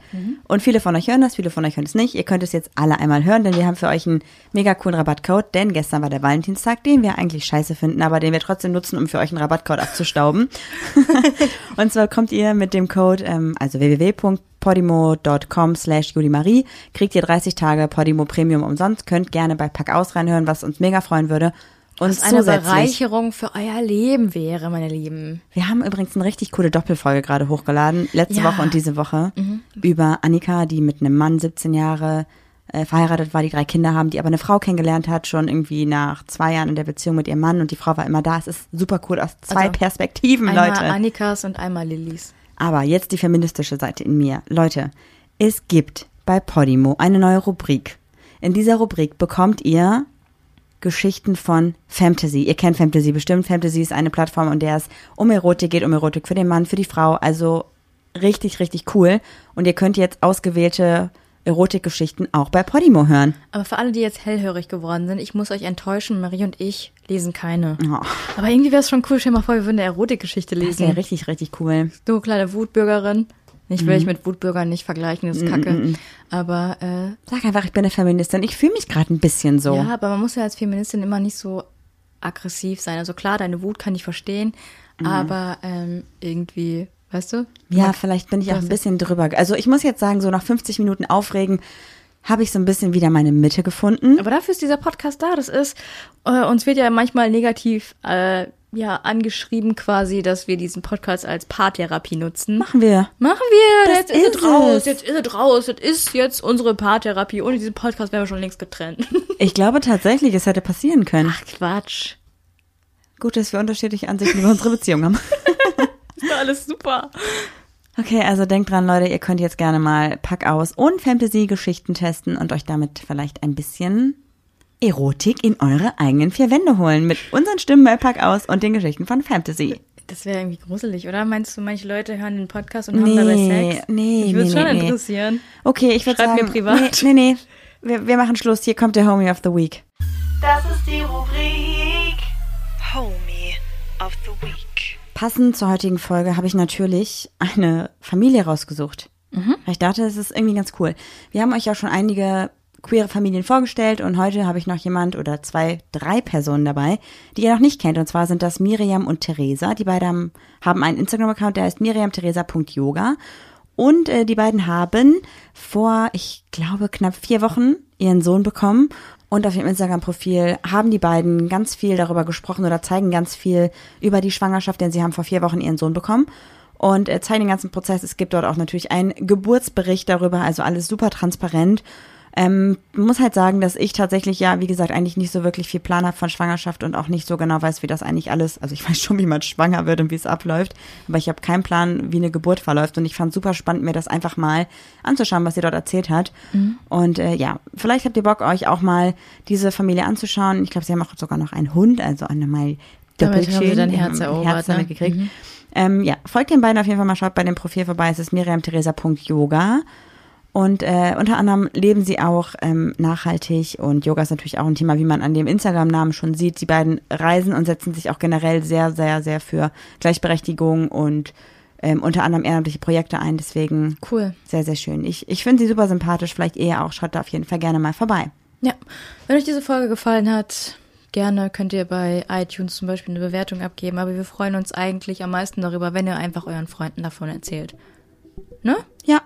Und viele von euch hören das, viele von euch hören es nicht. Ihr könnt es jetzt alle einmal hören, denn wir haben für euch einen mega coolen Rabattcode, denn gestern war der Valentinstag, den wir eigentlich scheiße finden, aber den wir trotzdem nutzen, um für euch einen Rabattcode abzustauben. Und zwar kommt ihr mit dem Code, ähm, also www.podimo.com slash julimarie, kriegt ihr 30 Tage Podimo Premium umsonst, könnt gerne bei Pack aus reinhören, was uns mega freuen würde. Und Was eine Bereicherung für euer Leben wäre, meine Lieben. wir haben übrigens eine richtig coole Doppelfolge gerade hochgeladen, letzte Ja. Mhm. Woche und diese Woche, über Annika, die mit einem Mann 17 Jahre äh, verheiratet war, die drei Kinder haben, die aber eine Frau kennengelernt hat, schon irgendwie nach zwei Jahren in der Beziehung mit ihrem Mann und die Frau war immer da. Es ist super cool aus zwei Also, Perspektiven, Einmal Leute. Annikas und einmal Lillys. Aber jetzt die feministische Seite in mir. Leute, es gibt bei Podimo eine neue Rubrik. In dieser Rubrik bekommt ihr Geschichten von Fantasy. Ihr kennt Fantasy bestimmt. Fantasy ist eine Plattform, in der es um Erotik geht, um Erotik für den Mann, für die Frau. Also richtig, richtig cool. Und ihr könnt jetzt ausgewählte Erotikgeschichten auch bei Podimo hören. Aber für alle, die jetzt hellhörig geworden sind, ich muss euch enttäuschen, Marie und ich lesen keine. Oh, Aber irgendwie wäre es schon cool, stell mal vor, wir würden eine Erotikgeschichte das lesen. wäre richtig, richtig cool. Du kleine Wutbürgerin. Ich Mhm. will dich mit Wutbürgern nicht vergleichen, das ist kacke. Aber äh, Sag einfach, ich bin eine Feministin. Ich fühle mich gerade ein bisschen so. ja, aber man muss ja als Feministin immer nicht so aggressiv sein. Also klar, deine Wut kann ich verstehen, aber ähm, irgendwie, weißt du? Ja, vielleicht bin ich auch ein bisschen drüber. Also ich muss jetzt sagen, so nach 50 Minuten Aufregen habe ich so ein bisschen wieder meine Mitte gefunden. Aber dafür ist dieser Podcast da. Das ist, äh, uns wird ja manchmal negativ äh, ja, angeschrieben quasi, dass wir diesen Podcast als Paartherapie nutzen. Machen wir. Machen wir, Das jetzt ist, es raus, jetzt ist es raus, das ist jetzt unsere Paartherapie. Ohne diesen Podcast wären wir schon längst getrennt. Ich glaube tatsächlich, es hätte passieren können. Ach Quatsch. Gut, dass wir unterschiedliche Ansichten über unsere Beziehung haben. Ist alles super. Okay, also denkt dran, Leute, ihr könnt jetzt gerne mal Pack aus und Fantasy-Geschichten testen und euch damit vielleicht ein bisschen Erotik in eure eigenen vier Wände holen. Mit unseren Stimmen bei Pack aus und den Geschichten von Fantasy. Das wäre irgendwie gruselig, oder? Meinst du, manche Leute hören den Podcast und haben dabei Nee, Sex? nee, Ich würde nee, schon nee, nee. interessieren. Okay, ich würde Schreibt sagen. mir privat. Nee, nee, nee. Wir, wir machen Schluss. Hier kommt der Homie of the Week. Das ist die Rubrik Homie of the Week. Passend zur heutigen Folge habe ich natürlich eine Familie rausgesucht. Weil ich dachte, es ist irgendwie ganz cool. Wir haben euch ja schon einige queere Familien vorgestellt und heute habe ich noch jemand oder zwei, drei Personen dabei, die ihr noch nicht kennt. Und zwar sind das Miriam und Theresa. Die beiden haben, einen Instagram-Account, der heißt miriamtheresa.yoga. Und äh, die beiden haben vor, ich glaube, knapp vier Wochen ihren Sohn bekommen. Und auf ihrem Instagram-Profil haben die beiden ganz viel darüber gesprochen oder zeigen ganz viel über die Schwangerschaft, denn sie haben vor vier Wochen ihren Sohn bekommen. Und äh, zeigen den ganzen Prozess. Es gibt dort auch natürlich einen Geburtsbericht darüber, also alles super transparent. Ähm, muss halt sagen, dass ich tatsächlich ja, wie gesagt, eigentlich nicht so wirklich viel Plan habe von Schwangerschaft und auch nicht so genau weiß, wie das eigentlich alles, also ich weiß schon, wie man schwanger wird und wie es abläuft, aber ich habe keinen Plan, wie eine Geburt verläuft und ich fand super spannend, mir das einfach mal anzuschauen, was sie dort erzählt hat. Und äh, ja, vielleicht habt ihr Bock, euch auch mal diese Familie anzuschauen. Ich glaube, sie haben auch sogar noch einen Hund, also eine mal Damit haben sie dein Herz erobert, Herz damit ne? gekriegt. Ähm, ja, folgt den beiden auf jeden Fall mal, schaut bei dem Profil vorbei. Es ist miriamtheresa.yoga. Und äh, unter anderem leben sie auch ähm, nachhaltig und Yoga ist natürlich auch ein Thema, wie man an dem Instagram-Namen schon sieht. Die beiden reisen und setzen sich auch generell sehr, sehr, sehr für Gleichberechtigung und ähm, unter anderem ehrenamtliche Projekte ein. Deswegen Cool. sehr, sehr schön. Ich, ich finde sie super sympathisch, vielleicht eher auch. Schaut da auf jeden Fall gerne mal vorbei. Ja, wenn euch diese Folge gefallen hat, gerne könnt ihr bei iTunes zum Beispiel eine Bewertung abgeben. Aber wir freuen uns eigentlich am meisten darüber, wenn ihr einfach euren Freunden davon erzählt. Ne? Ja,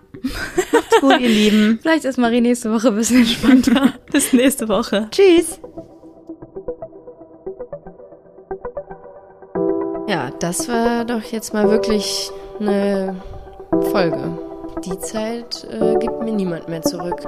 macht's gut, ihr Lieben. Vielleicht ist Marie nächste Woche ein bisschen entspannter. Bis nächste Woche. Tschüss. Ja, das war doch jetzt mal wirklich eine Folge. Die Zeit äh, gibt mir niemand mehr zurück.